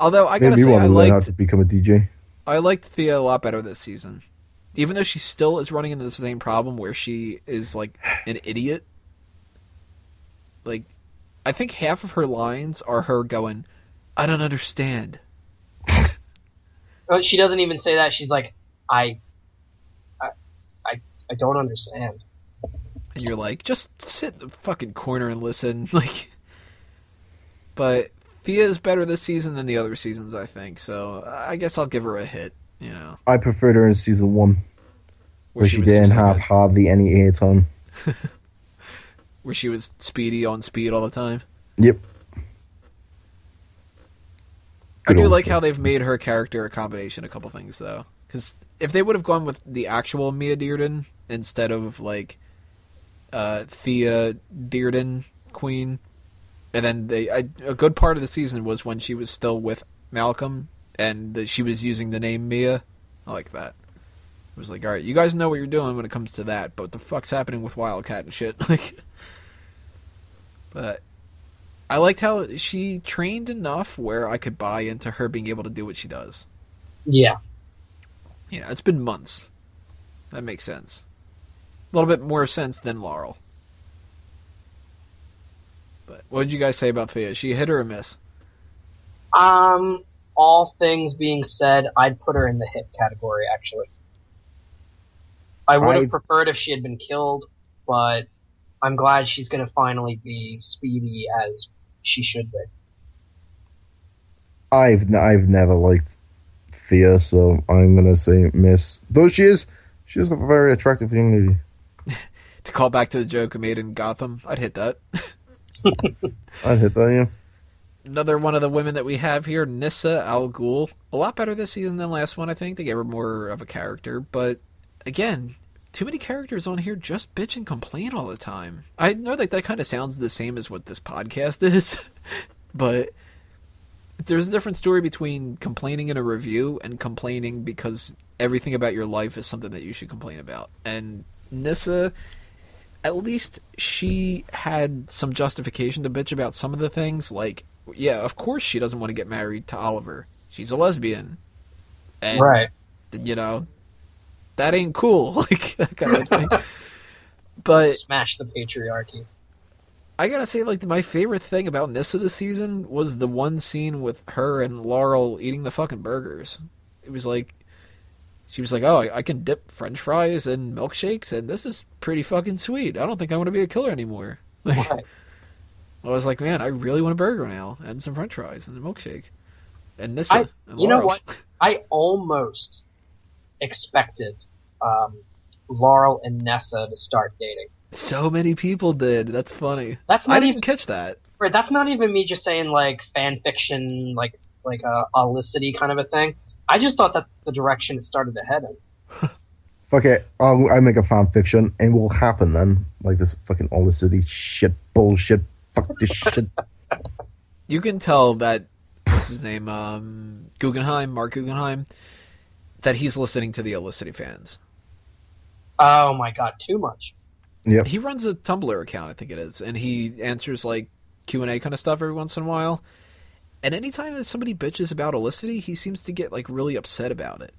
Although I Made gotta me say, want I to learn how to become a DJ. I liked Thea a lot better this season. Even though she still is running into the same problem where she is like an idiot. Like I think half of her lines are her going, I don't understand. She doesn't even say that. She's like, I, I, I, I don't understand. And you're like, just sit in the fucking corner and listen. [laughs] Like But Thea is better this season than the other seasons, I think, so I guess I'll give her a hit, you know. I preferred her in season one, where, she, was didn't have a- hardly any airtime. [laughs] where she was speedy on speed all the time. Yep. I do like how they've made her character a combination of a couple things though, because if they would have gone with the actual Mia Dearden instead of like uh, Thea Dearden Queen, and then they I, a good part of the season was when she was still with Malcolm and that she was using the name Mia. I like that. It was like, all right, you guys know what you're doing when it comes to that, but what the fuck's happening with Wildcat and shit? [laughs] Like, but I liked how she trained enough where I could buy into her being able to do what she does. Yeah. You know, it's been months. That makes sense. A little bit more sense than Laurel. But what did you guys say about Thea? She hit or a miss? Um, all things being said, I'd put her in the hit category. Actually, I would have I've- preferred if she had been killed, but I'm glad she's going to finally be speedy as she should be. I've n- I've never liked Thea, so I'm gonna say miss. Though she is, she is a very attractive young lady. [laughs] To call back to the joke I made in Gotham, I'd hit that. [laughs] I'd hit that, yeah. Another one of the women that we have here, Nyssa Al Ghul. A lot better this season than last one, I think. They gave her more of a character, but again, too many characters on here just bitch and complain all the time. I know that that kind of sounds the same as what this podcast [laughs] is, but there's a different story between complaining in a review and complaining because everything about your life is something that you should complain about. And Nyssa, at least she had some justification to bitch about some of the things. Like, yeah, of course she doesn't want to get married to Oliver. She's a lesbian. And, right. you know, that ain't cool. [laughs] Like, that kind of thing. But Smash the patriarchy. I gotta say, like, my favorite thing about Nyssa this season was the one scene with her and Laurel eating the fucking burgers. It was like, she was like, "Oh, I, I can dip French fries and milkshakes, and this is pretty fucking sweet. I don't think I want to be a killer anymore." [laughs] Like, Right. I was like, "Man, I really want a burger now, and some French fries and a milkshake." And Nyssa, you know what? I almost expected um, Laurel and Nyssa to start dating. So many people did. That's funny. That's I not didn't even catch that. right, that's not even me just saying like fan fiction, like like a Olicity kind of a thing. I just thought that's the direction it started to head in. [laughs] Fuck it. I'll, I make a fan fiction and it will happen then. Like this fucking Olicity shit bullshit. Fuck this shit. [laughs] you can tell that what's his name, um, Guggenheim, Mark Guggenheim, that he's listening to the Olicity fans. Oh my god, too much. Yeah, He runs a Tumblr account, I think it is, and he answers like Q and A kind of stuff every once in a while. And anytime that somebody bitches about Olicity, he seems to get like really upset about it.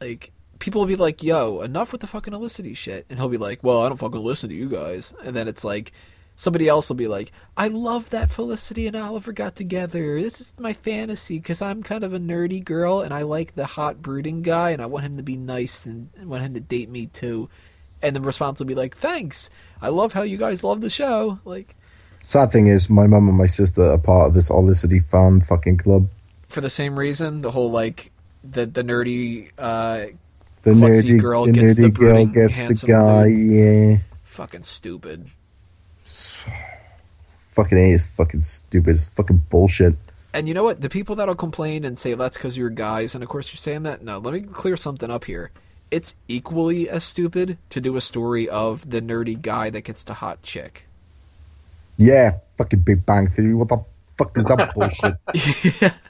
Like people will be like, "Yo, enough with the fucking Olicity shit," and he'll be like, "Well, I don't fucking listen to you guys." And then it's like, somebody else will be like, "I love that Felicity and Oliver got together. This is my fantasy because I'm kind of a nerdy girl and I like the hot brooding guy and I want him to be nice and want him to date me too." And the response will be like, "Thanks. I love how you guys love the show." Like Sad thing is, my mum and my sister are part of this Olicity fan fucking club. for the same reason, the whole like the the nerdy uh, The nerdy girl the gets the girl gets the guy. Yeah, fucking stupid. Fucking a is fucking stupid. It's fucking bullshit. And you know what? The people that'll complain and say that's because you're guys, and of course you're saying that. No, let me clear something up here. It's equally as stupid to do a story of the nerdy guy that gets the hot chick. Yeah, fucking Big Bang Theory. What the fuck is that [laughs] bullshit? yeah. [laughs]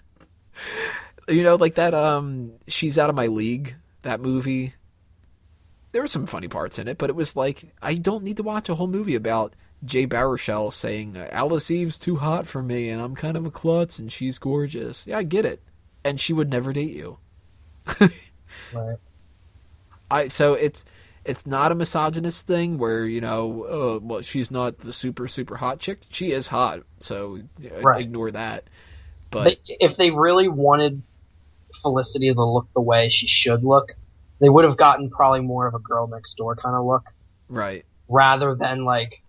You know, like that. Um, she's out of my league. That movie. There were some funny parts in it, but it was like I don't need to watch a whole movie about Jay Baruchel saying Alice Eve's too hot for me, and I'm kind of a klutz, and she's gorgeous. Yeah, I get it, and she would never date you. [laughs] Right. I so it's it's not a misogynist thing where you know, oh, well, she's not the super super hot chick. She is hot, so uh, Right. ignore that. But They, if they really wanted Felicity to look the way she should look, they would have gotten probably more of a girl next door kind of look, right, rather than like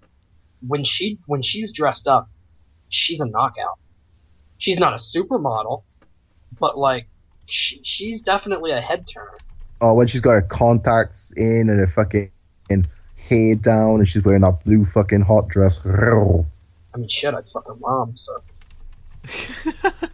when she when she's dressed up, she's a knockout. She's not a supermodel, but like she, she's definitely a head turner. oh, when she's got her contacts in and her fucking hair down and she's wearing that blue fucking hot dress. I mean, shit, I'd fuck her mom. So [laughs]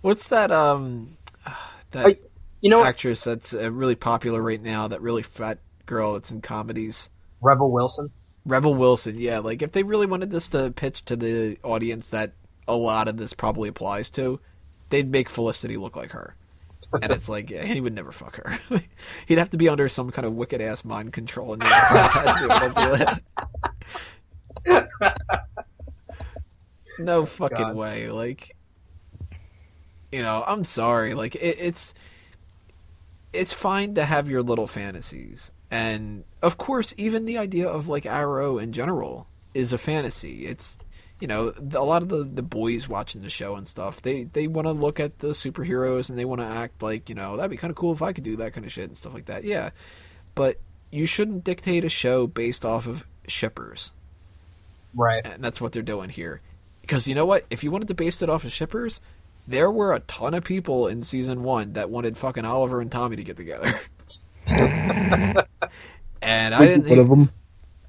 what's that? Um, [sighs] that I- you know, what? actress that's uh, really popular right now. That really fat girl that's in comedies. Rebel Wilson. Rebel Wilson, yeah. Like if they really wanted this to pitch to the audience that a lot of this probably applies to, they'd make Felicity look like her. And it's like, yeah, he would never fuck her. [laughs] He'd have to be under some kind of wicked ass mind control and never be able to do it. No fucking God. way. Like, you know, I'm sorry. Like, it, it's it's fine to have your little fantasies, and of course, even the idea of like Arrow in general is a fantasy. It's you know a lot of the, the boys watching the show and stuff they they want to look at the superheroes and they want to act like you know that'd be kind of cool if i could do that kind of shit and stuff like that yeah but you shouldn't dictate a show based off of shippers Right. and that's what they're doing here. Because you know what? If you wanted to base it off of shippers, there were a ton of people in season one that wanted fucking Oliver and Tommy to get together. [laughs] and I didn't, one of them.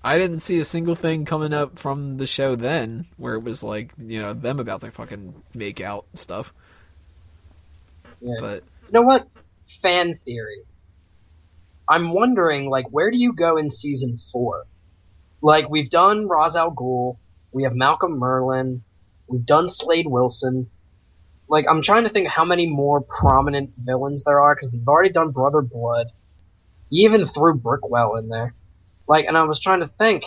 I didn't see a single thing coming up from the show then where it was like you know them about their fucking make out stuff. Yeah. But You know what? Fan theory. I'm wondering, like, where do you go in season four? Like, we've done Ra's al Ghul, we have Malcolm Merlyn, we've done Slade Wilson. Like, I'm trying to think how many more prominent villains there are, because they've already done Brother Blood. You even threw Brickwell in there. Like, and I was trying to think,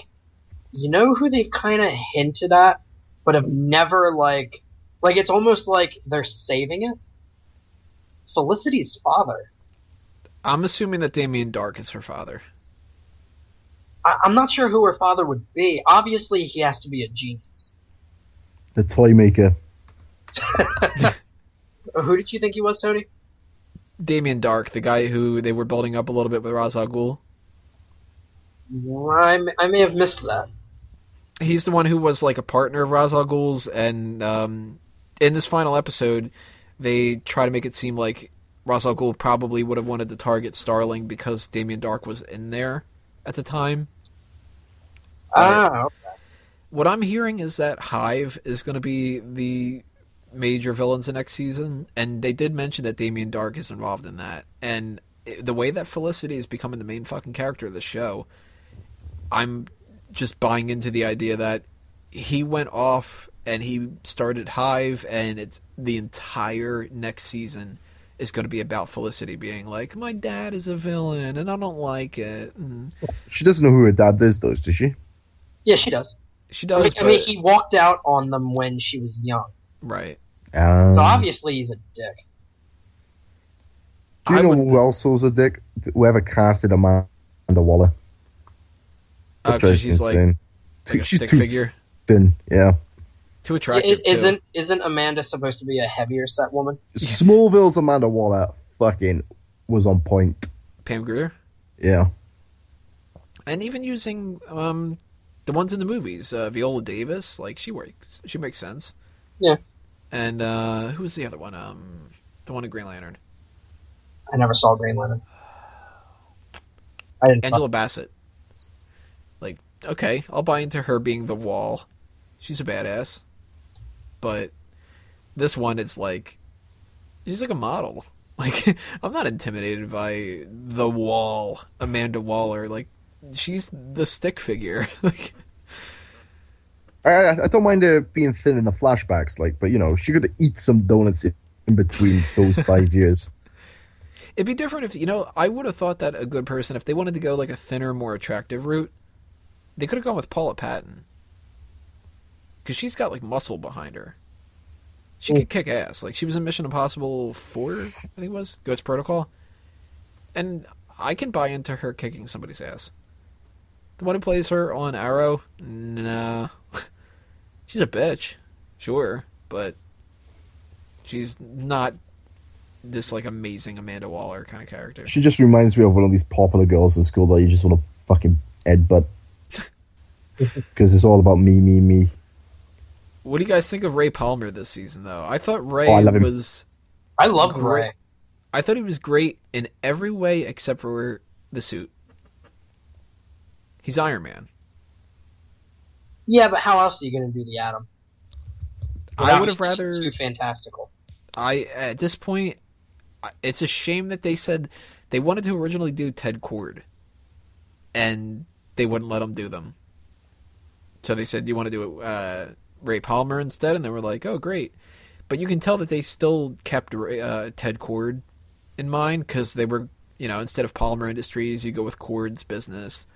you know who they've kind of hinted at, but have never, like, like, it's almost like they're saving it? Felicity's father. I'm assuming that Damien Darhk is her father. I- I'm not sure who her father would be. Obviously, he has to be a genius. The toy maker. [laughs] Who did you think he was, Tony? Damien Darhk, the guy who they were building up a little bit with Ra's al Ghul. I, I may have missed that. he's the one who was like a partner of Ra's al Ghul's, and um, in this final episode, they try to make it seem like Ra's al Ghul probably would have wanted to target Starling because Damien Darhk was in there at the time. Ah, Okay. What I'm hearing is that Hive is going to be the major villains the next season, and they did mention that Damien Darhk is involved in that. And the way that Felicity is becoming the main fucking character of the show, I'm just buying into the idea that he went off and he started Hive, and it's the entire next season is going to be about Felicity being like, "My dad is a villain, and I don't like it." And She doesn't know who her dad is, though, does she? yeah, she does. she I mean, does, I mean, he walked out on them when she was young, right. Um, so obviously he's a dick. do you I know would- who else was a dick? Whoever casted Amanda Waller. Uh, That 'cause drives me she's like insane. Too- Like a she's stick too figure. thin. Yeah. Too Yeah, attractive. is, too. isn't isn't Amanda supposed to be a heavier set woman? [laughs] Smallville's Amanda Waller fucking was on point. Pam Grier? Yeah. And even using um, the ones in the movies, uh, Viola Davis, like she works, she makes sense. Yeah. And uh, who was the other one? Um, the one in Green Lantern, I never saw Green Lantern. I didn't. Angela Bassett. Like, okay, I'll buy into her being the Wall. She's a badass. But this one, it's like she's like a model. [laughs] Like, I'm not intimidated by the Wall, Amanda Waller. Like, she's the stick figure. [laughs] like. I, I, I don't mind her being thin in the flashbacks, like, but you know, she could eat some donuts in- between those [laughs] five years. It'd be different if you know. I would have thought that a good person, if they wanted to go like a thinner, more attractive route, they could have gone with Paula Patton, because she's got like muscle behind her. She could mm. kick ass. Like she was in Mission Impossible Four, I think it was Ghost Protocol, and I can buy into her kicking somebody's ass. The one who plays her on Arrow, nah, she's a bitch, sure, but she's not this like amazing Amanda Waller kind of character. She just reminds me of one of these popular girls in school that you just want to fucking headbutt. [laughs] Because it's all about me, me, me. What do you guys think of Ray Palmer this season, though? I thought Ray Oh, I love was. I love Great. Ray. I thought he was great in every way except for the suit. He's Iron Man. Yeah, but how else are you going to do the Atom? I would have rather. too fantastical. I at this point, it's a shame that they said they wanted to originally do Ted Kord, and they wouldn't let them do them. So they said, "Do you want to do uh, Ray Palmer instead?" And they were like, "Oh, great!" But you can tell that they still kept uh, Ted Kord in mind because they were, you know, instead of Palmer Industries, you go with Kord's business.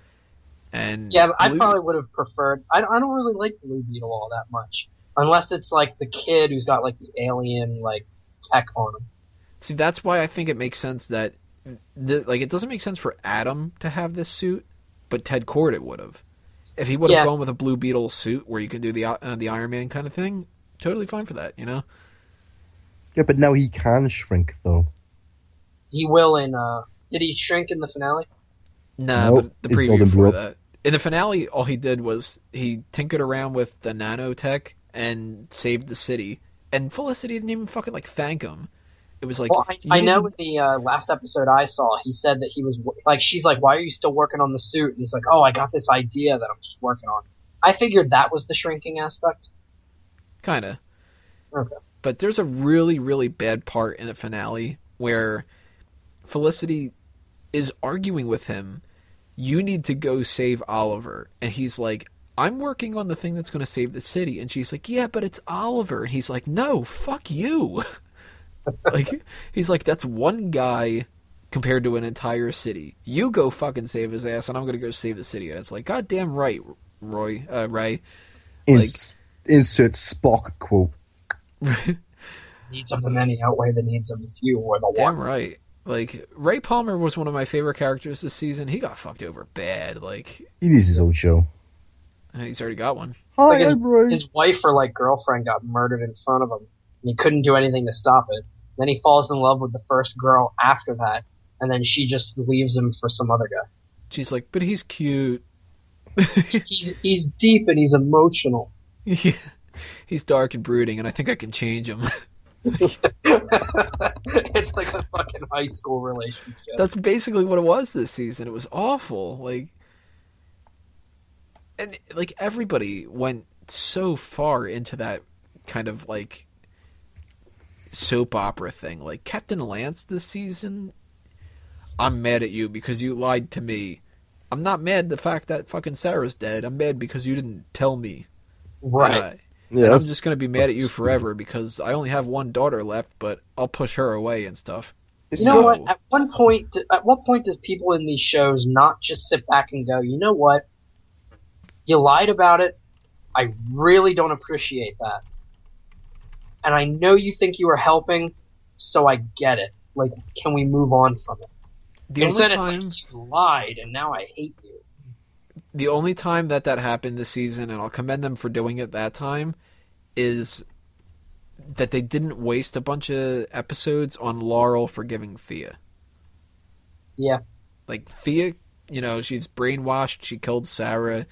And Yeah, but I Blue- probably would have preferred. I, I don't really like Blue Beetle all that much, unless it's like the kid who's got like the alien like tech on him. See, that's why I think it makes sense that, the, like, it doesn't make sense for Atom to have this suit, but Ted Kord it would have. If he would have Yeah. gone with a Blue Beetle suit where you can do the uh, the Iron Man kind of thing, totally fine for that, you know. Yeah, but now he can shrink, though. He will in. uh Did he shrink in the finale? Nah, Nope, but the his preview golden for blew that. In the finale, all he did was he tinkered around with the nanotech and saved the city. And Felicity didn't even fucking like thank him. It was like well, I, I know in the uh, last episode I saw, he said that he was like, she's like, "Why are you still working on the suit?" And he's like, "Oh, I got this idea that I'm just working on." I figured that was the shrinking aspect. Kind of. Okay. But there's a really, really bad part in the finale where Felicity is arguing with him. You need to go save Oliver. And he's like, I'm working on the thing that's going to save the city. And she's like, Yeah, but it's Oliver. And he's like, No, fuck you. [laughs] like, he's like, That's one guy compared to an entire city. You go fucking save his ass, and I'm going to go save the city. And it's like, God damn right, Roy, uh, Ray. Ins- insert Spock quote. [laughs] Needs of the many outweigh the needs of the few, or the Damn one. right. Like Ray Palmer was one of my favorite characters this season. He got fucked over bad. Like He needs his own show. he's already got one. Hi, Like his, I'm his wife or like girlfriend got murdered in front of him, and he couldn't do anything to stop it. Then he falls in love with the first girl after that, and then she just leaves him for some other guy. She's like, but he's cute. [laughs] He's he's deep and he's emotional. Yeah. He's dark and brooding, and I think I can change him. [laughs] [laughs] it's like a fucking high school relationship. That's basically what it was this season. It was awful. Like, and like everybody went so far into that kind of like soap opera thing. Like Captain Lance this season, I'm mad at you because you lied to me. I'm not mad the fact that fucking Sarah's dead. I'm mad because you didn't tell me. right. And, I- Yeah, and I'm just gonna be mad at you forever because I only have one daughter left, but I'll push her away and stuff. it's You know just- what? At one point, at what point does people in these shows not just sit back and go, you know what? You lied about it. I really don't appreciate that. And I know you think you were helping, so I get it. Like, can we move on from it? The Instead, only it's like, you lied, and now I hate you. The only time that that happened this season, and I'll commend them for doing it that time, is that they didn't waste a bunch of episodes on Laurel forgiving Thea. Yeah. Like Thea, you know, she's brainwashed. She killed Sarah,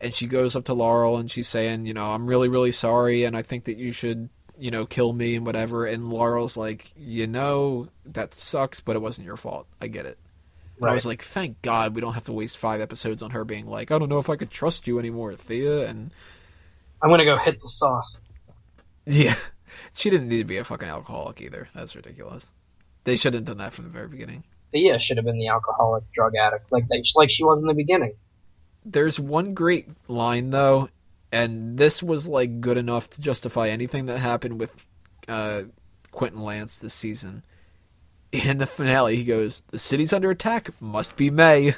and she goes up to Laurel and she's saying, you know, I'm really, really sorry, and I think that you should, you know, kill me and whatever. And Laurel's like, you know, that sucks, but it wasn't your fault. I get it. And I was like, thank God we don't have to waste five episodes on her being like, I don't know if I could trust you anymore, Thea. And I'm gonna go hit the sauce. yeah, [laughs] she didn't need to be a fucking alcoholic either. That's ridiculous. They should have done that from the very beginning. Thea should have been the alcoholic drug addict, like they, like she was in the beginning. There's one great line though, and this was like good enough to justify anything that happened with uh, Quentin Lance this season. In the finale, he goes, "The city's under attack. Must be May."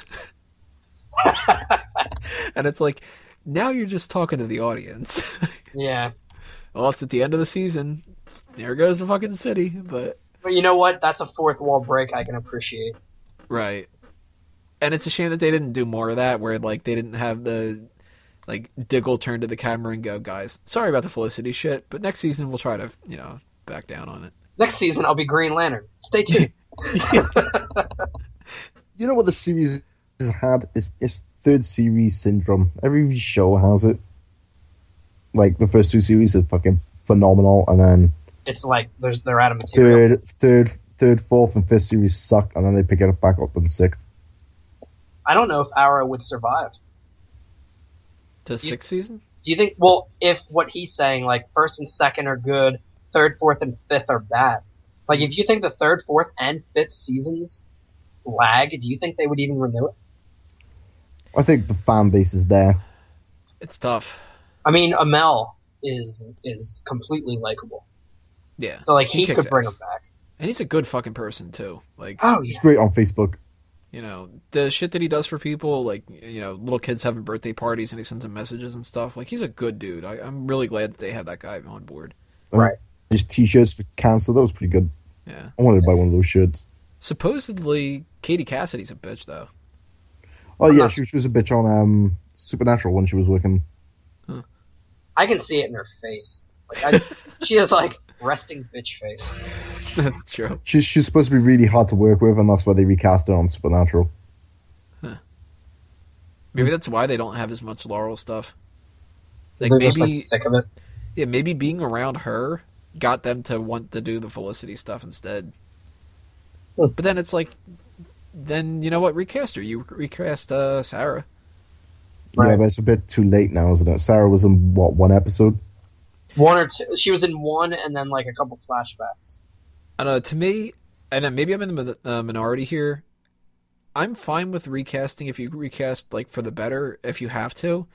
[laughs] and it's like, now you're just talking to the audience. [laughs] Yeah, well, it's at the end of the season. There goes the fucking city, but but you know what? That's a fourth wall break I can appreciate. right. And it's a shame that they didn't do more of that, where like they didn't have the like Diggle turn to the camera and go, "Guys, sorry about the Felicity shit, but next season we'll try to you know back down on it." Next season, I'll be Green Lantern. Stay tuned. [laughs] You know what the series has had? It's, it's third series syndrome. Every show has it. Like the first two series are fucking phenomenal, and then it's like there's they're out of material. third, third, third, fourth, and fifth series suck, and then they pick it up back up in sixth. I don't know if Arrow would survive. To sixth season? Do you think? Well, if what he's saying, like first and second are good, third, fourth, and fifth are bad. Like if you think the third, fourth, and fifth seasons lag, do you think they would even renew it? I think the fan base is there. It's tough. I mean, Amell is is completely likable, Yeah, so like he, kicks could bring ass. him back. and he's a good fucking person too. Like Oh He's great on Facebook. you know the shit that he does for people, like you know little kids having birthday parties and he sends them messages and stuff. Like he's a good dude. I, I'm really glad that they had that guy on board. Right. His t-shirts for cancer, that was pretty good. Yeah. I wanted to buy one of those shirts. Supposedly, Katie Cassidy's a bitch though. Oh yeah, she, she was a bitch on um Supernatural when she was working. I can see it in her face. Like I, [laughs] she is like resting bitch face. [laughs] That's true. She's she's supposed to be really hard to work with, and that's why they recast her on Supernatural. Maybe that's why they don't have as much Laurel stuff. Like They're maybe, just like sick of it. yeah, maybe being around her got them to want to do the Felicity stuff instead. Hmm. But then it's like, then you know what? Recast her. You recast uh, Sarah. Yeah, Right. but it's a bit too late now, isn't it? Sarah was in what one episode? One or two. She was in one, and then like a couple flashbacks. I don't know. To me, and maybe I'm in the uh, minority here. I'm fine with recasting if you recast like for the better if you have to,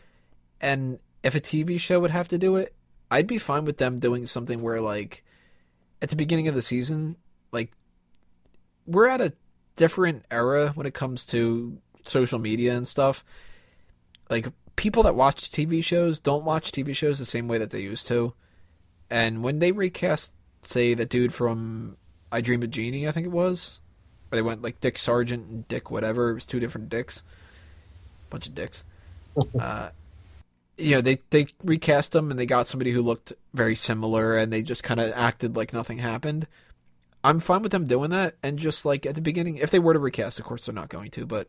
and if a TV show would have to do it, I'd be fine with them doing something where like at the beginning of the season, like we're at a different era when it comes to social media and stuff. Like people that watch TV shows don't watch TV shows the same way that they used to. And when they recast say the dude from I Dream of Jeannie, I think it was. Or they went like Dick Sargent and Dick whatever. It was two different dicks. Bunch of dicks. [laughs] uh, you know, they they recast them and they got somebody who looked very similar and they just kind of acted like nothing happened. I'm fine with them doing that and just like at the beginning, if they were to recast, of course they're not going to, but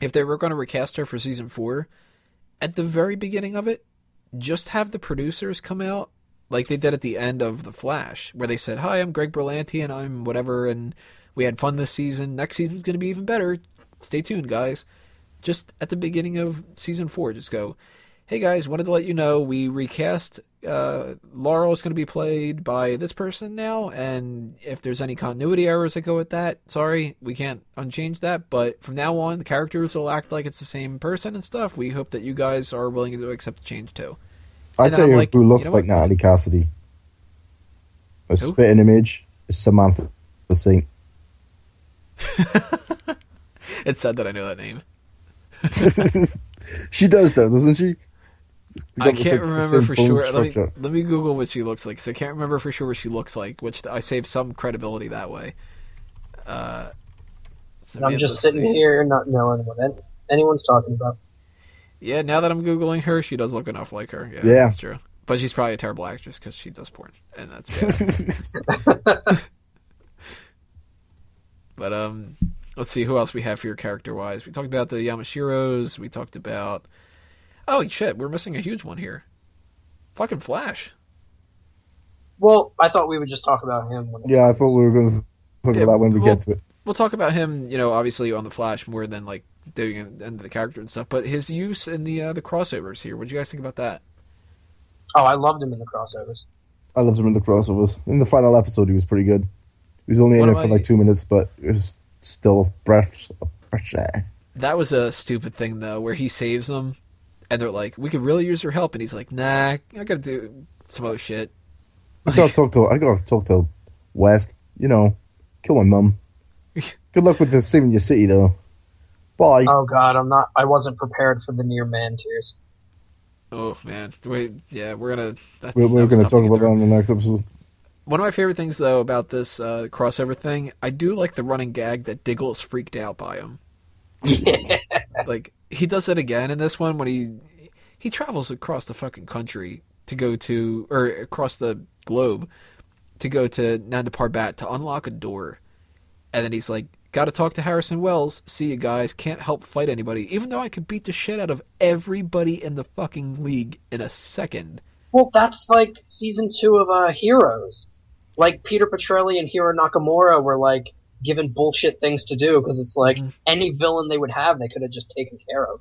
if they were going to recast her for season four, at the very beginning of it, just have the producers come out like they did at the end of The Flash, where they said, Hi, I'm Greg Berlanti and I'm whatever, and we had fun this season. Next season's going to be even better. Stay tuned, guys. Just at the beginning of season four, just go, Hey guys, wanted to let you know we recast. Uh, Laurel is going to be played by this person now, and if there's any continuity errors that go with that, sorry, we can't unchange that. But from now on, the characters will act like it's the same person and stuff. We hope that you guys are willing to accept the change too. I And tell I'm you like, who looks you know like? Natalie Cassidy. A Who? spitting image is Samantha the Saint. [laughs] It's sad that I know that name. [laughs] she does though, doesn't she? They I can't same- remember same for bone sure. Let me, let me Google what she looks like. 'cause I can't remember for sure what she looks like, which I save some credibility that way. Uh, And I'm just sitting Samantha here not knowing what anyone's talking about. Yeah, now that I'm googling her, she does look enough like her. Yeah, Yeah. that's true. But she's probably a terrible actress because she does porn, and that's bad. [laughs] [laughs] but um, let's see who else we have here character wise. We talked about the Yamashiros. We talked about. Oh shit, we're missing a huge one here. Fucking Flash. Well, I thought we would just talk about him. When yeah, I thought we were going to talk Yeah, about that when we well- get to it. We'll talk about him, you know, obviously on the Flash more than like doing it into the character and stuff. But his use in the uh, the crossovers here. What do you guys think about that? Oh, I loved him in the crossovers. I loved him in the crossovers. In the final episode, he was pretty good. He was only One in it for my- like two minutes, but it was still a breath of fresh air. That was a stupid thing though, where he saves them, and they're like, "We could really use your help," and he's like, "Nah, I gotta do some other shit." I gotta talk to. I gotta talk to West. You know, kill my mum. [laughs] Good luck with the saving your city, though. Bye. Oh God, I'm not. I wasn't prepared for the near man tears. Oh man, wait, yeah, we're gonna. That's, we're we're gonna talk get about that through. in the next episode. One of my favorite things though about this uh, crossover thing, I do like the running gag that Diggle is freaked out by him. [laughs] like he does it again in this one when he he travels across the fucking country to go to or across the globe to go to Nanda Parbat to unlock a door, and then he's like, "Got to talk to Harrison Wells. See you guys. Can't help fight anybody, even though I could beat the shit out of everybody in the fucking league in a second. Well, that's like season two of uh, Heroes. Like Peter Petrelli and Hiro Nakamura were like given bullshit things to do because it's like Mhm. any villain they would have, they could have just taken care of.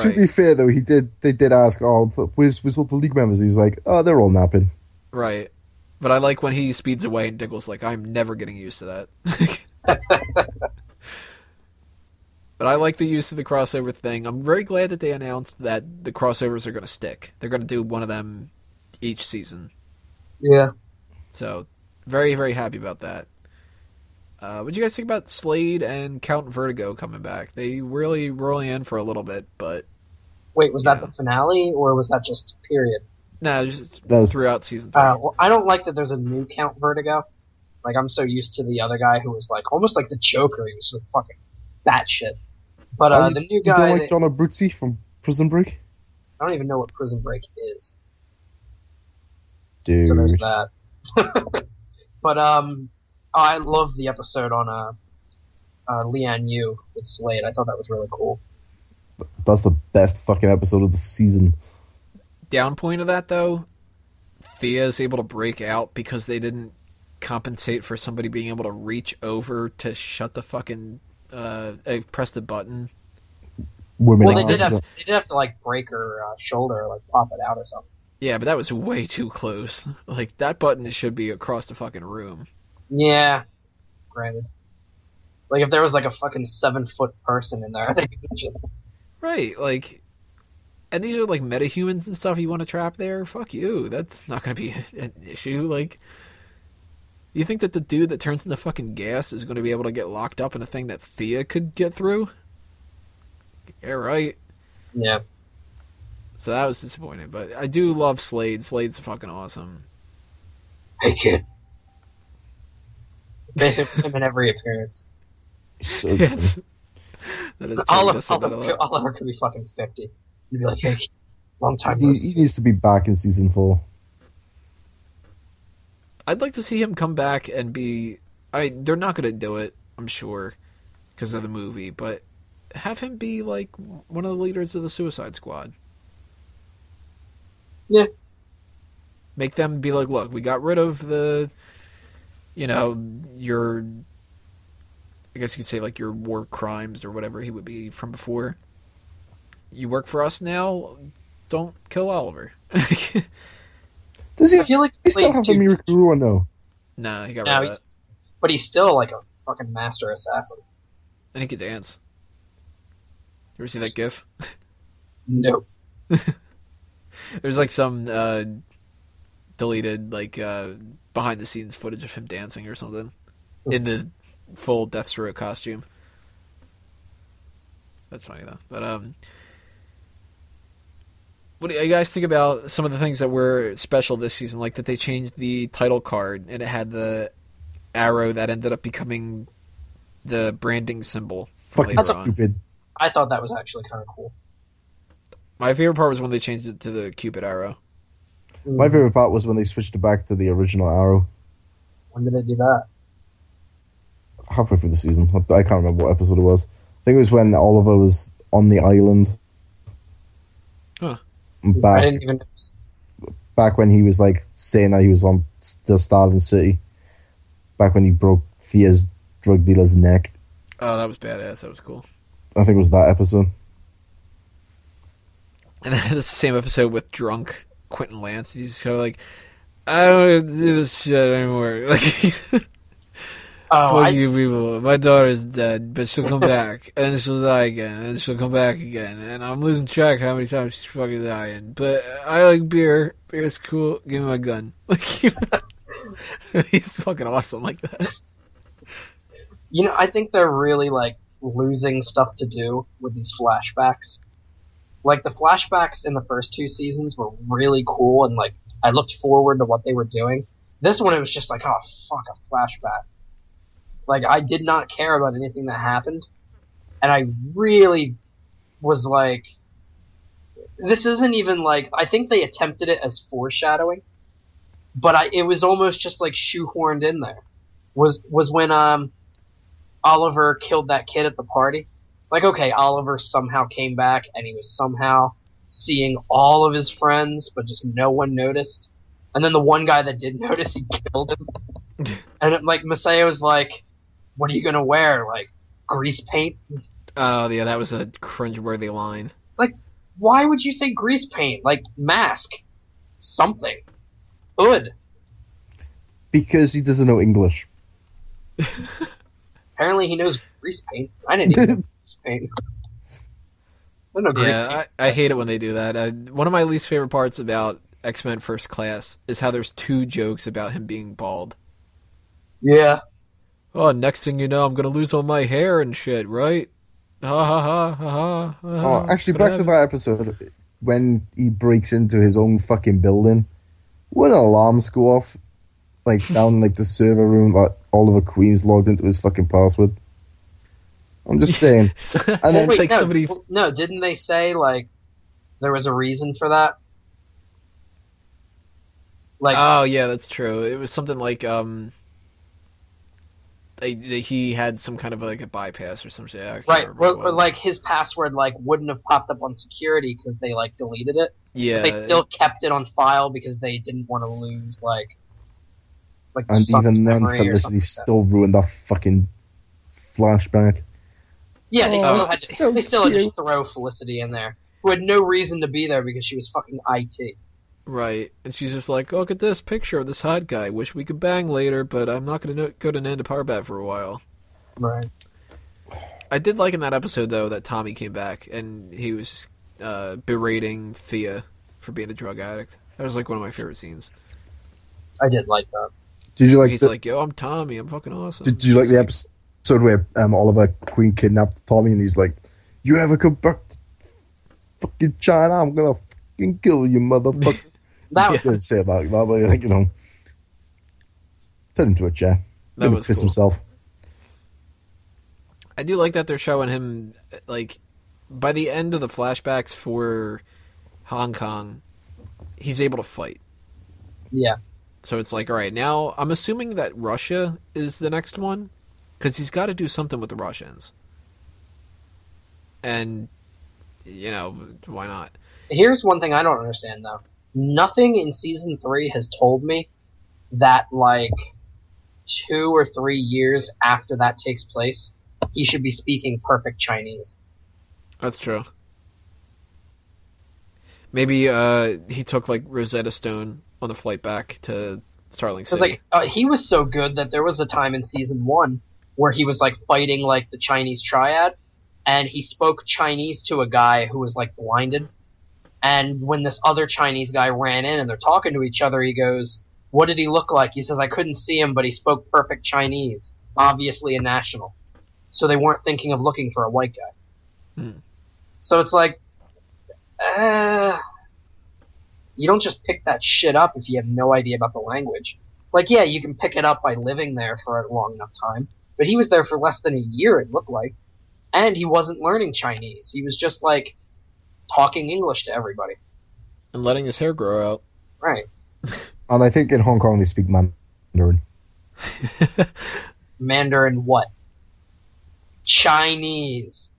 To be fair, though, he did. They did ask, "Oh, th- where's, where's all the league members?" He's like, "Oh, they're all napping." right." But I like when he speeds away and Diggle's like, "I'm never getting used to that." [laughs] But I like the use of the crossover thing. I'm very glad that they announced that the crossovers are going to stick. They're going to do one of them each season. Yeah. So, very, very happy about that. Uh, what do you guys think about Slade and Count Vertigo coming back? They really were only in for a little bit, but Wait, was that Yeah. the finale or was that just period? no, just was- throughout season three. Uh, well, I don't like that there's a new Count Vertigo. Like I'm so used to the other guy who was like almost like the Joker. He was so fucking batshit. But uh, you- the new You guy, don't like John Abruzzi from Prison Break, I don't even know what Prison Break is. dude? So there's that. [laughs] but um, I love the episode on uh, uh Lian Yu with Slade. I thought that was really cool. That's the best fucking episode of the season. Down point of that, though, Thea is able to break out because they didn't compensate for somebody being able to reach over to shut the fucking uh, uh press the button. Women. Well, they did have so- they did have to like break her uh, shoulder, like pop it out or something. Yeah, but that was way too close. [laughs] Like that button should be across the fucking room. Yeah, granted. Like if there was like a fucking seven foot person in there, [laughs] they could just Right, like and these are like metahumans and stuff you want to trap there? Fuck you. That's not gonna be [laughs] an issue. Like you think that the dude that turns into fucking gas is gonna be able to get locked up in a thing that Thea could get through? Yeah, right. yeah. So that was disappointing, but I do love Slade. Slade's fucking awesome. Hey kid. Basically, him in every appearance. so [laughs] Yes. that is true. Oliver, does say that a Oliver. Oliver could be fucking fifty. You'd be like, hey, long time he, he needs to be back in season four. I'd like to see him come back and be. I they're not going to do it, I'm sure, because of the movie. But have him be like one of the leaders of the Suicide Squad. Yeah. Make them be like, look, we got rid of the, you know, your. I guess you could say like your war crimes or whatever he would be from before. You work for us now. Don't kill Oliver. [laughs] Does he? Feel like He still Slade's have the too- Mirakuru no? nah, he got No, rid of that. but he's still like a fucking master assassin. And he could dance. You ever see that GIF? Nope. [laughs] There's like some uh, deleted like uh, behind the scenes footage of him dancing or something in the full Deathstroke costume. That's funny though. But um, what do you guys think about some of the things that were special this season? Like that they changed the title card and it had the arrow that ended up becoming the branding symbol. Fucking later on. stupid. I thought that was actually kind of cool. My favorite part was when they changed it to the Cupid arrow. My mm. favorite part was when they switched it back to the original arrow When did they do that? halfway through the season. I can't remember what episode it was. I think it was when Oliver was on the island. Huh. And I Back didn't even. back when he was like saying that he was on the Starling City. Back when he broke Thea's drug dealer's neck. Oh, that was badass. That was cool. I think it was that episode. And [laughs] then it's the same episode with drunk Quentin Lance. He's kind of like, I don't do this shit anymore. [laughs] Like, Oh, fuck I, you people. My daughter's dead, but she'll come back, [laughs] and she'll die again, and she'll come back again, and I'm losing track how many times she's fucking dying. But I like beer. Beer's cool. Give me my gun. [laughs] Like, you know? he's fucking awesome like that. you know, I think they're really like losing stuff to do with these flashbacks. Like the flashbacks in the first two seasons were really cool, and like I looked forward to what they were doing. This one, it was just like, oh fuck, a flashback. Like I did not care about anything that happened, and I really was like, this isn't even like I think they attempted it as foreshadowing, but I it was almost just like shoehorned in there. Was was when um Oliver killed that kid at the party. Like, okay, Oliver somehow came back and he was somehow seeing all of his friends, but just no one noticed. And then the one guy that did [laughs] notice, he killed him. [laughs] and it, like Maseo was like, "What are you gonna wear? Like grease paint? Oh yeah, that was a cringeworthy line. Like, why would you say grease paint? Like mask, something, hood." Because he doesn't know English. [laughs] Apparently, he knows grease paint. I didn't even know grease paint. I don't know grease Yeah. I, I hate it when they do that. I, one of my least favorite parts about X Men First Class is how there's two jokes about him being bald. yeah. Oh, next thing you know, I'm gonna lose all my hair and shit, right? Ha ha ha ha ha. Oh, uh-huh. actually, back I- to that episode when he breaks into his own fucking building. When alarms go off, like down like the server room, like Oliver Queen's logged into his fucking password. I'm just saying. [laughs] And Well, then wait, like no, somebody- no, didn't they say like there was a reason for that? Like, Oh yeah, that's true. It was something like um, they, they, he had some kind of like a bypass or some shit. Right, remember what or, or like his password like wouldn't have popped up on security because they like deleted it. yeah, But they still kept it on file because they didn't want to lose like like the and even then, Felicity like still ruined that fucking flashback. Yeah, they Oh, still had to, so they still had to throw Felicity in there, who had no reason to be there because she was fucking IT. right. And she's just like, look at this picture of this hot guy. Wish we could bang later, but I'm not gonna go to Nanda Parbat for a while. Right. I did like in that episode though that Tommy came back and he was just, uh, berating Thea for being a drug addict. That was like one of my favorite scenes. I did like that. Did you like? He's the, like, "Yo, I'm Tommy. I'm fucking awesome." did you like the episode where um, Oliver Queen kidnapped Tommy and he's like, "You ever come back to fucking China? I'm gonna fucking kill you, motherfucker." [laughs] That Yeah. didn't say it like that, but like, you know, turned into a chair. That Made him was piss cool. himself. I do like that they're showing him like by the end of the flashbacks for Hong Kong, he's able to fight. yeah. So it's like, all right, now I'm assuming that Russia is the next one because he's got to do something with the Russians, and you know why not? Here's one thing I don't understand though. Nothing in season three has told me that like two or three years after that takes place, he should be speaking perfect Chinese. That's true. Maybe uh, he took like Rosetta Stone on the flight back to Starling City. like uh, he was so good that there was a time in season one where he was like fighting like the Chinese triad, and he spoke Chinese to a guy who was like blinded. And when this other Chinese guy ran in and they're talking to each other, he goes, "What did he look like?" He says, "I couldn't see him, but he spoke perfect Chinese, obviously a national." So they weren't thinking of looking for a white guy. Hmm. So it's like, uh, you don't just pick that shit up if you have no idea about the language. Like, yeah, you can pick it up by living there for a long enough time, but he was there for less than a year, it looked like, and he wasn't learning Chinese. He was just like talking English to everybody. And letting his hair grow out. Right. [laughs] And I think in Hong Kong they speak Mandarin. [laughs] Mandarin what? Chinese.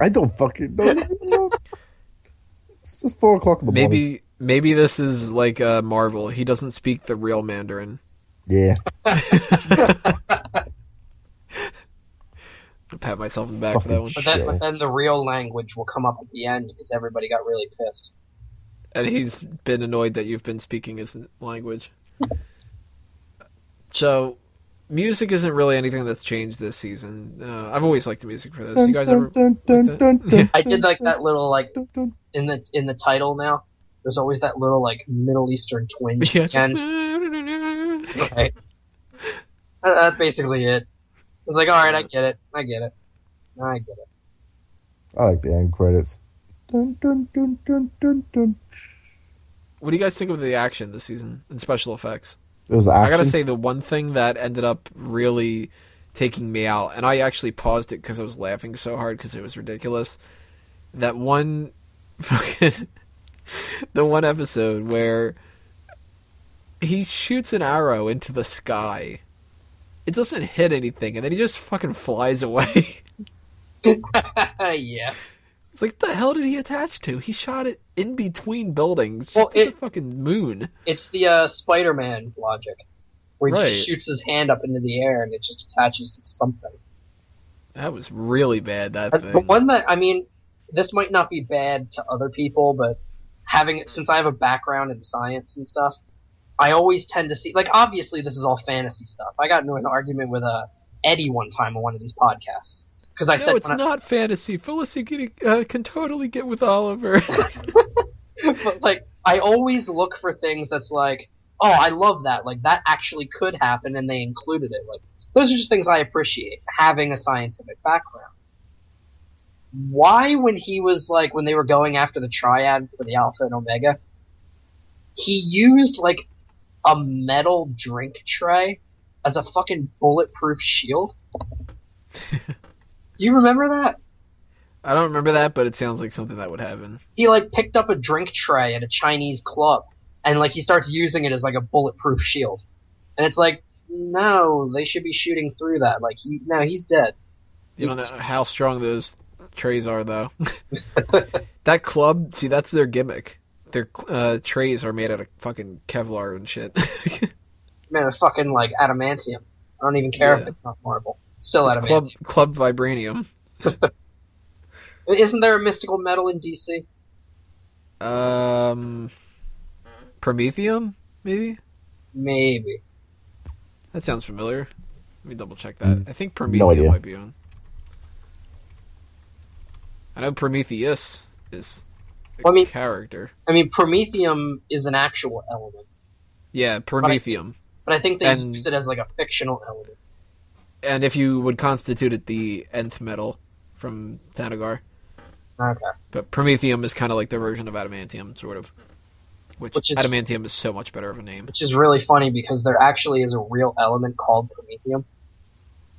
I don't fucking know. [laughs] it's just four o'clock in the morning. Maybe maybe this is like uh, Marvel. He doesn't speak the real Mandarin. Yeah. I'll pat myself in the back for that one. But then, but then the real language will come up at the end because everybody got really pissed. And he's been annoyed that you've been speaking his language. So, music isn't really anything that's changed this season. Uh, I've always liked the music for this. You guys ever? Dun, dun, like dun, that? [laughs] I did like that little like dun, dun. in the in the title now. There's always that little like Middle Eastern twinge [laughs] Yeah, at it's the end. [laughs] Right. That- That's basically it. It's like, all right, I get it, I get it, I get it. I like the end credits. Dun, dun, dun, dun, dun, dun. What do you guys think of the action this season and special effects? It was action. I gotta say, the one thing that ended up really taking me out, and I actually paused it because I was laughing so hard because it was ridiculous. That one [laughs] fucking, the one episode where he shoots an arrow into the sky. It doesn't hit anything, and then he just fucking flies away. [laughs] yeah. It's like, the hell did he attach to? He shot it in between buildings, just Well, to the fucking moon. It's the uh, Spider-Man logic, where he Right. just shoots his hand up into the air and it just attaches to something. That was really bad. That Uh, thing. The one that I mean, this might not be bad to other people, but having it since I have a background in science and stuff, I always tend to see like obviously this is all fantasy stuff. I got into an argument with uh, Eddie one time on one of these podcasts because I no, said it's when I- not fantasy. Felicity uh, can totally get with Oliver. [laughs] but like I always look for things that's like, oh, I love that. Like that actually could happen, and they included it. Like those are just things I appreciate having a scientific background. Why, when he was like when they were going after the triad for the Alpha and Omega, he used like a metal drink tray as a fucking bulletproof shield. [laughs] Do you remember that? I don't remember that, but it sounds like something that would happen. he like picked up a drink tray at a Chinese club and like he starts using it as like a bulletproof shield. And it's like, no, they should be shooting through that. Like he no, he's dead. You don't know how strong those trays are, though. [laughs] [laughs] that club, see, that's their gimmick. Their uh, trays are made out of fucking Kevlar and shit. [laughs] Man, a fucking like adamantium. I don't even care if it's not marble. Still it's club adamantium. club vibranium. [laughs] Isn't there a mystical metal in DC? Um, Promethium, maybe. Maybe. That sounds familiar. Let me double check that. I think no Promethium might be on. I know Prometheus is a Well, I mean- character. I mean, promethium is an actual element, Yeah, Promethium. but I think they And- use it as like a fictional element. And if you would constitute it the nth metal from Thanagar. Okay. But Promethium is kind of like the version of adamantium, sort of. Which, Which is- adamantium is so much better of a name. Which is really funny because there actually is a real element called promethium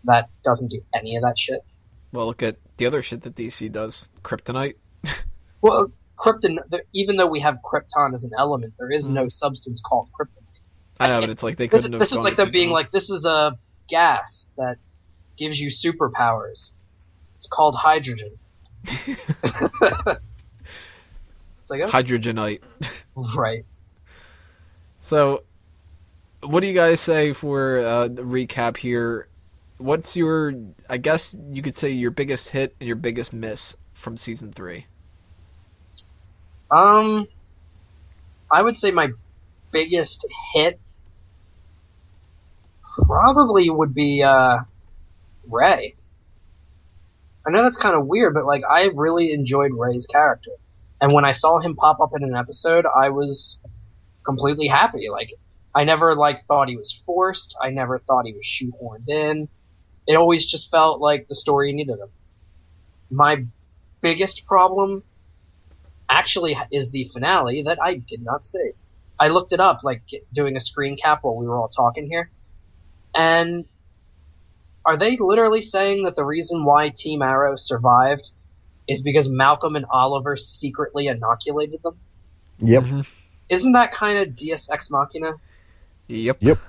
that doesn't do any of that shit. Well, look at the other shit that DC does. Kryptonite. [laughs] Well, krypton. Even though we have krypton as an element, there is no substance called kryptonite. I know, but it's like they This, couldn't have this is like them being else. like, this is a gas that gives you superpowers. It's called hydrogen. [laughs] it's like, oh, hydrogenite. [laughs] right. So, what do you guys say for uh, recap here? What's your, I guess you could say your biggest hit and your biggest miss from season three? Um, I would say my biggest hit probably would be uh, Ray. I know that's kind of weird, but like I really enjoyed Ray's character, and when I saw him pop up in an episode, I was completely happy. Like I never like thought he was forced. I never thought he was shoehorned in. It always just felt like the story needed him. My biggest problem actually is the finale that I did not see. I looked it up, like doing a screen cap while we were all talking here, and are they literally saying that the reason why Team Arrow survived is because Malcolm and Oliver secretly inoculated them. Yep. Mhm. Isn't that kind of Deus Ex Machina? Yep. Yep.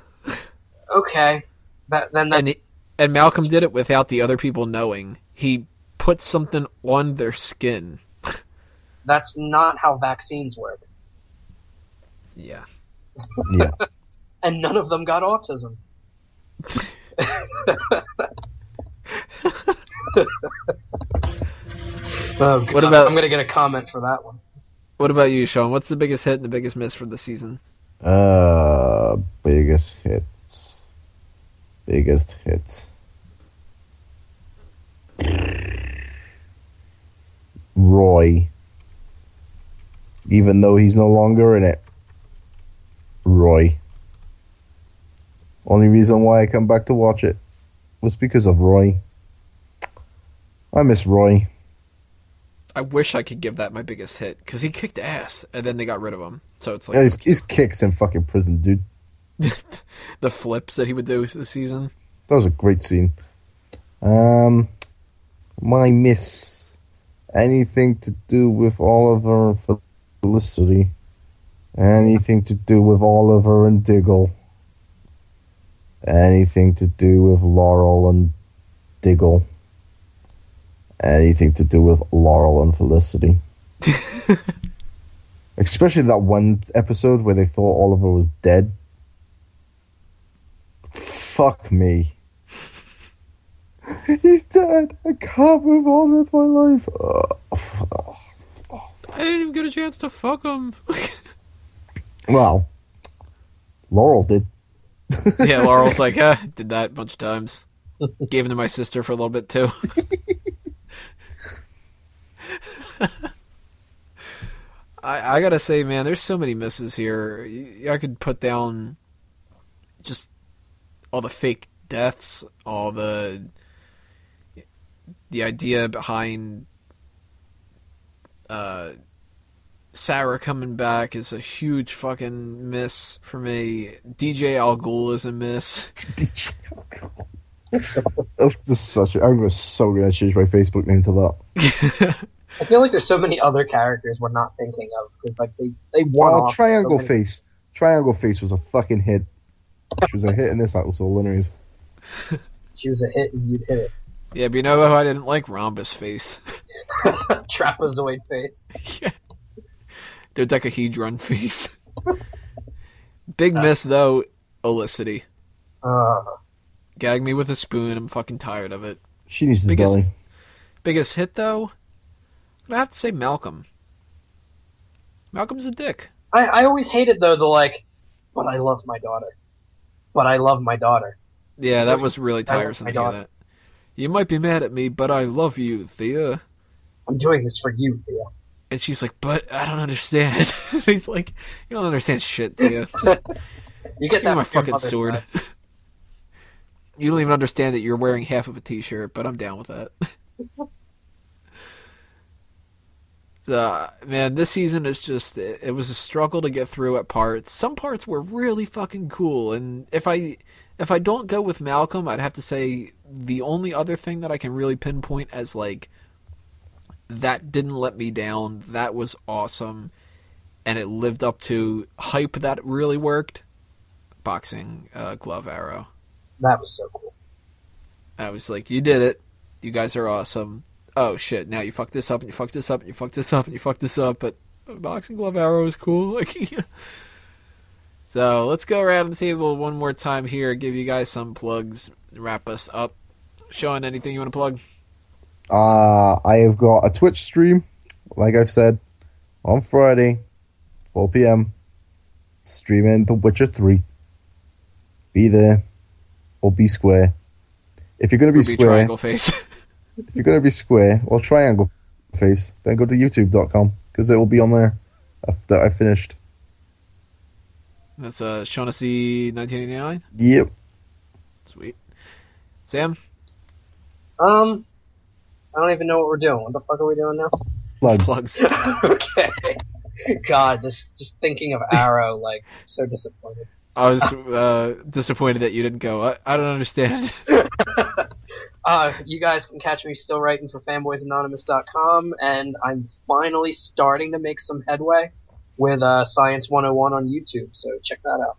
Okay, that then that And he, and Malcolm did it without the other people knowing. He put something on their skin. That's not how vaccines work, Yeah. Yeah. [laughs] and none of them got autism. [laughs] oh, God. about- I'm gonna get a comment for that one. What about you, Sean? What's the biggest hit and the biggest miss for the season? Uh, biggest hits. Biggest hits. Roy. Even though he's no longer in it. Roy. Only reason why I come back to watch it was because of Roy. I miss Roy. I wish I could give that my biggest hit because he kicked ass, and then they got rid of him. So it's like Yeah, his, his kicks in fucking prison, dude. [laughs] the flips that he would do this season. That was a great scene. Um, my miss. Anything to do with Oliver and Felicity. Anything to do with Oliver and Diggle. Anything to do with Laurel and Diggle. Anything to do with Laurel and Felicity. [laughs] Especially that one episode where they thought Oliver was dead. Fuck me. [laughs] He's dead. I can't move on with my life. Ugh. I didn't even get a chance to fuck him. Well, Laurel did. [laughs] yeah, Laurel's like, ah, did that a bunch of times. Gave him to my sister for a little bit too. [laughs] I I gotta say, man, there's so many misses here. I could put down just all the fake deaths, all the the idea behind uh Sara coming back is a huge fucking miss for me. DJ Al Ghul is a miss. [laughs] [laughs] That's just such. A, I'm so gonna change my Facebook name to that. [laughs] I feel like there's so many other characters we're not thinking of because like they they won Oh, off Triangle so Face. Triangle Face was a fucking hit. She was a hit in this episode, anyways. She was a hit and you'd hit Yeah, but you know who I didn't like? Rhombus face. [laughs] Trapezoid face. Yeah. Dodecahedron face. Big miss though, Olicity. Uh, Gag me with a spoon, I'm fucking tired of it. She needs the Biggest- belly. Biggest hit though? I have to say Malcolm. Malcolm's a dick. I, I always hated though the like, but I love my daughter. But I love my daughter. Yeah, that was really tiresome to hear that. You might be mad at me, but I love you, Thea. I'm doing this for you, Thea. And she's like, but I don't understand. [laughs] He's like, you don't understand shit, Thea. Just [laughs] You get that my fucking sword. [laughs] you don't even understand that you're wearing half of a t-shirt, but I'm down with that. so, man, this season is just it, it was a struggle to get through at parts. Some parts were really fucking cool, and if I if I don't go with Malcolm, I'd have to say the only other thing that I can really pinpoint as like that didn't let me down. That was awesome, and it lived up to hype that really worked. Boxing uh, glove arrow. That was so cool. I was like, you did it. You guys are awesome. Oh shit! Now you fucked this up and you fucked this up and you fucked this up and you fucked this up. But boxing glove arrow is cool. Like, [laughs] so let's go around the table one more time here. Give you guys some plugs. Wrap us up. Sean, anything you want to plug? Uh, I have got a Twitch stream, like I've said, on Friday, 4 p.m. Streaming The Witcher 3. Be there or be square. If you're going to be Ruby square, triangle face. [laughs] if you're going to be square or triangle face, then go to youtube.com because it will be on there after I finished. That's uh, Shaughnessy, 1989. Yep. Sweet. Sam. Um, I don't even know what we're doing. What the fuck are we doing now? Plugs. Plugs. [laughs] [laughs] okay. God, this just thinking of Arrow, like so disappointed. I was uh, disappointed that you didn't go. I, I don't understand. [laughs] Uh, you guys can catch me still writing for fanboysanonymous.com, and I'm finally starting to make some headway with uh, Science 101 on YouTube, so check that out.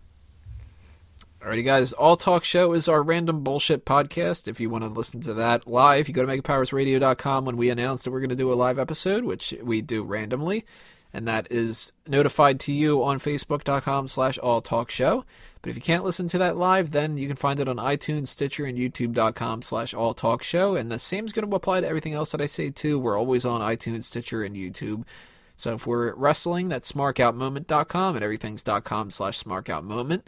Alrighty, guys. All Talk Show is our random bullshit podcast. If you want to listen to that live, you go to megapowersradio.com when we announce that we're going to do a live episode, which we do randomly. And that is notified to you on facebook.com slash all talk show. But if you can't listen to that live, then you can find it on iTunes, Stitcher, and youtube.com slash all talk show. And the same is going to apply to everything else that I say too. We're always on iTunes, Stitcher, and YouTube. So if we're wrestling, that's smarkoutmoment.com and everything's.com slash smarkoutmoment.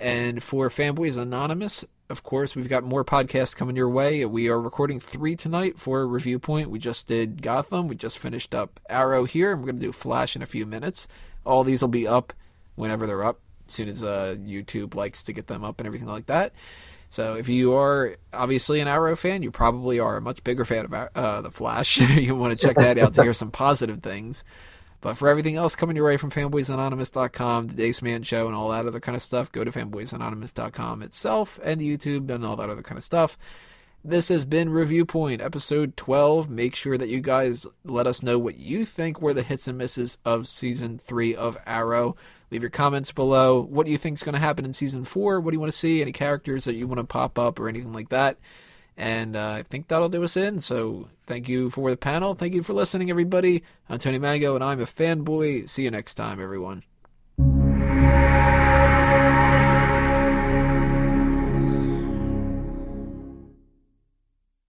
And for Fanboys Anonymous, of course, we've got more podcasts coming your way. We are recording three tonight for Review Point. We just did Gotham. We just finished up Arrow here, and we're going to do Flash in a few minutes. All these will be up whenever they're up, as soon as uh, YouTube likes to get them up and everything like that. So if you are obviously an Arrow fan, you probably are a much bigger fan of uh, the Flash. [laughs] you want to check that out to hear some positive things. But for everything else coming your way from fanboysanonymous.com, the Dace Man Show, and all that other kind of stuff, go to fanboysanonymous.com itself and YouTube and all that other kind of stuff. This has been Review Point, episode 12. Make sure that you guys let us know what you think were the hits and misses of season 3 of Arrow. Leave your comments below. What do you think is going to happen in season 4? What do you want to see? Any characters that you want to pop up or anything like that? And uh, I think that'll do us in. So thank you for the panel. Thank you for listening, everybody. I'm Tony Mango, and I'm a fanboy. See you next time, everyone.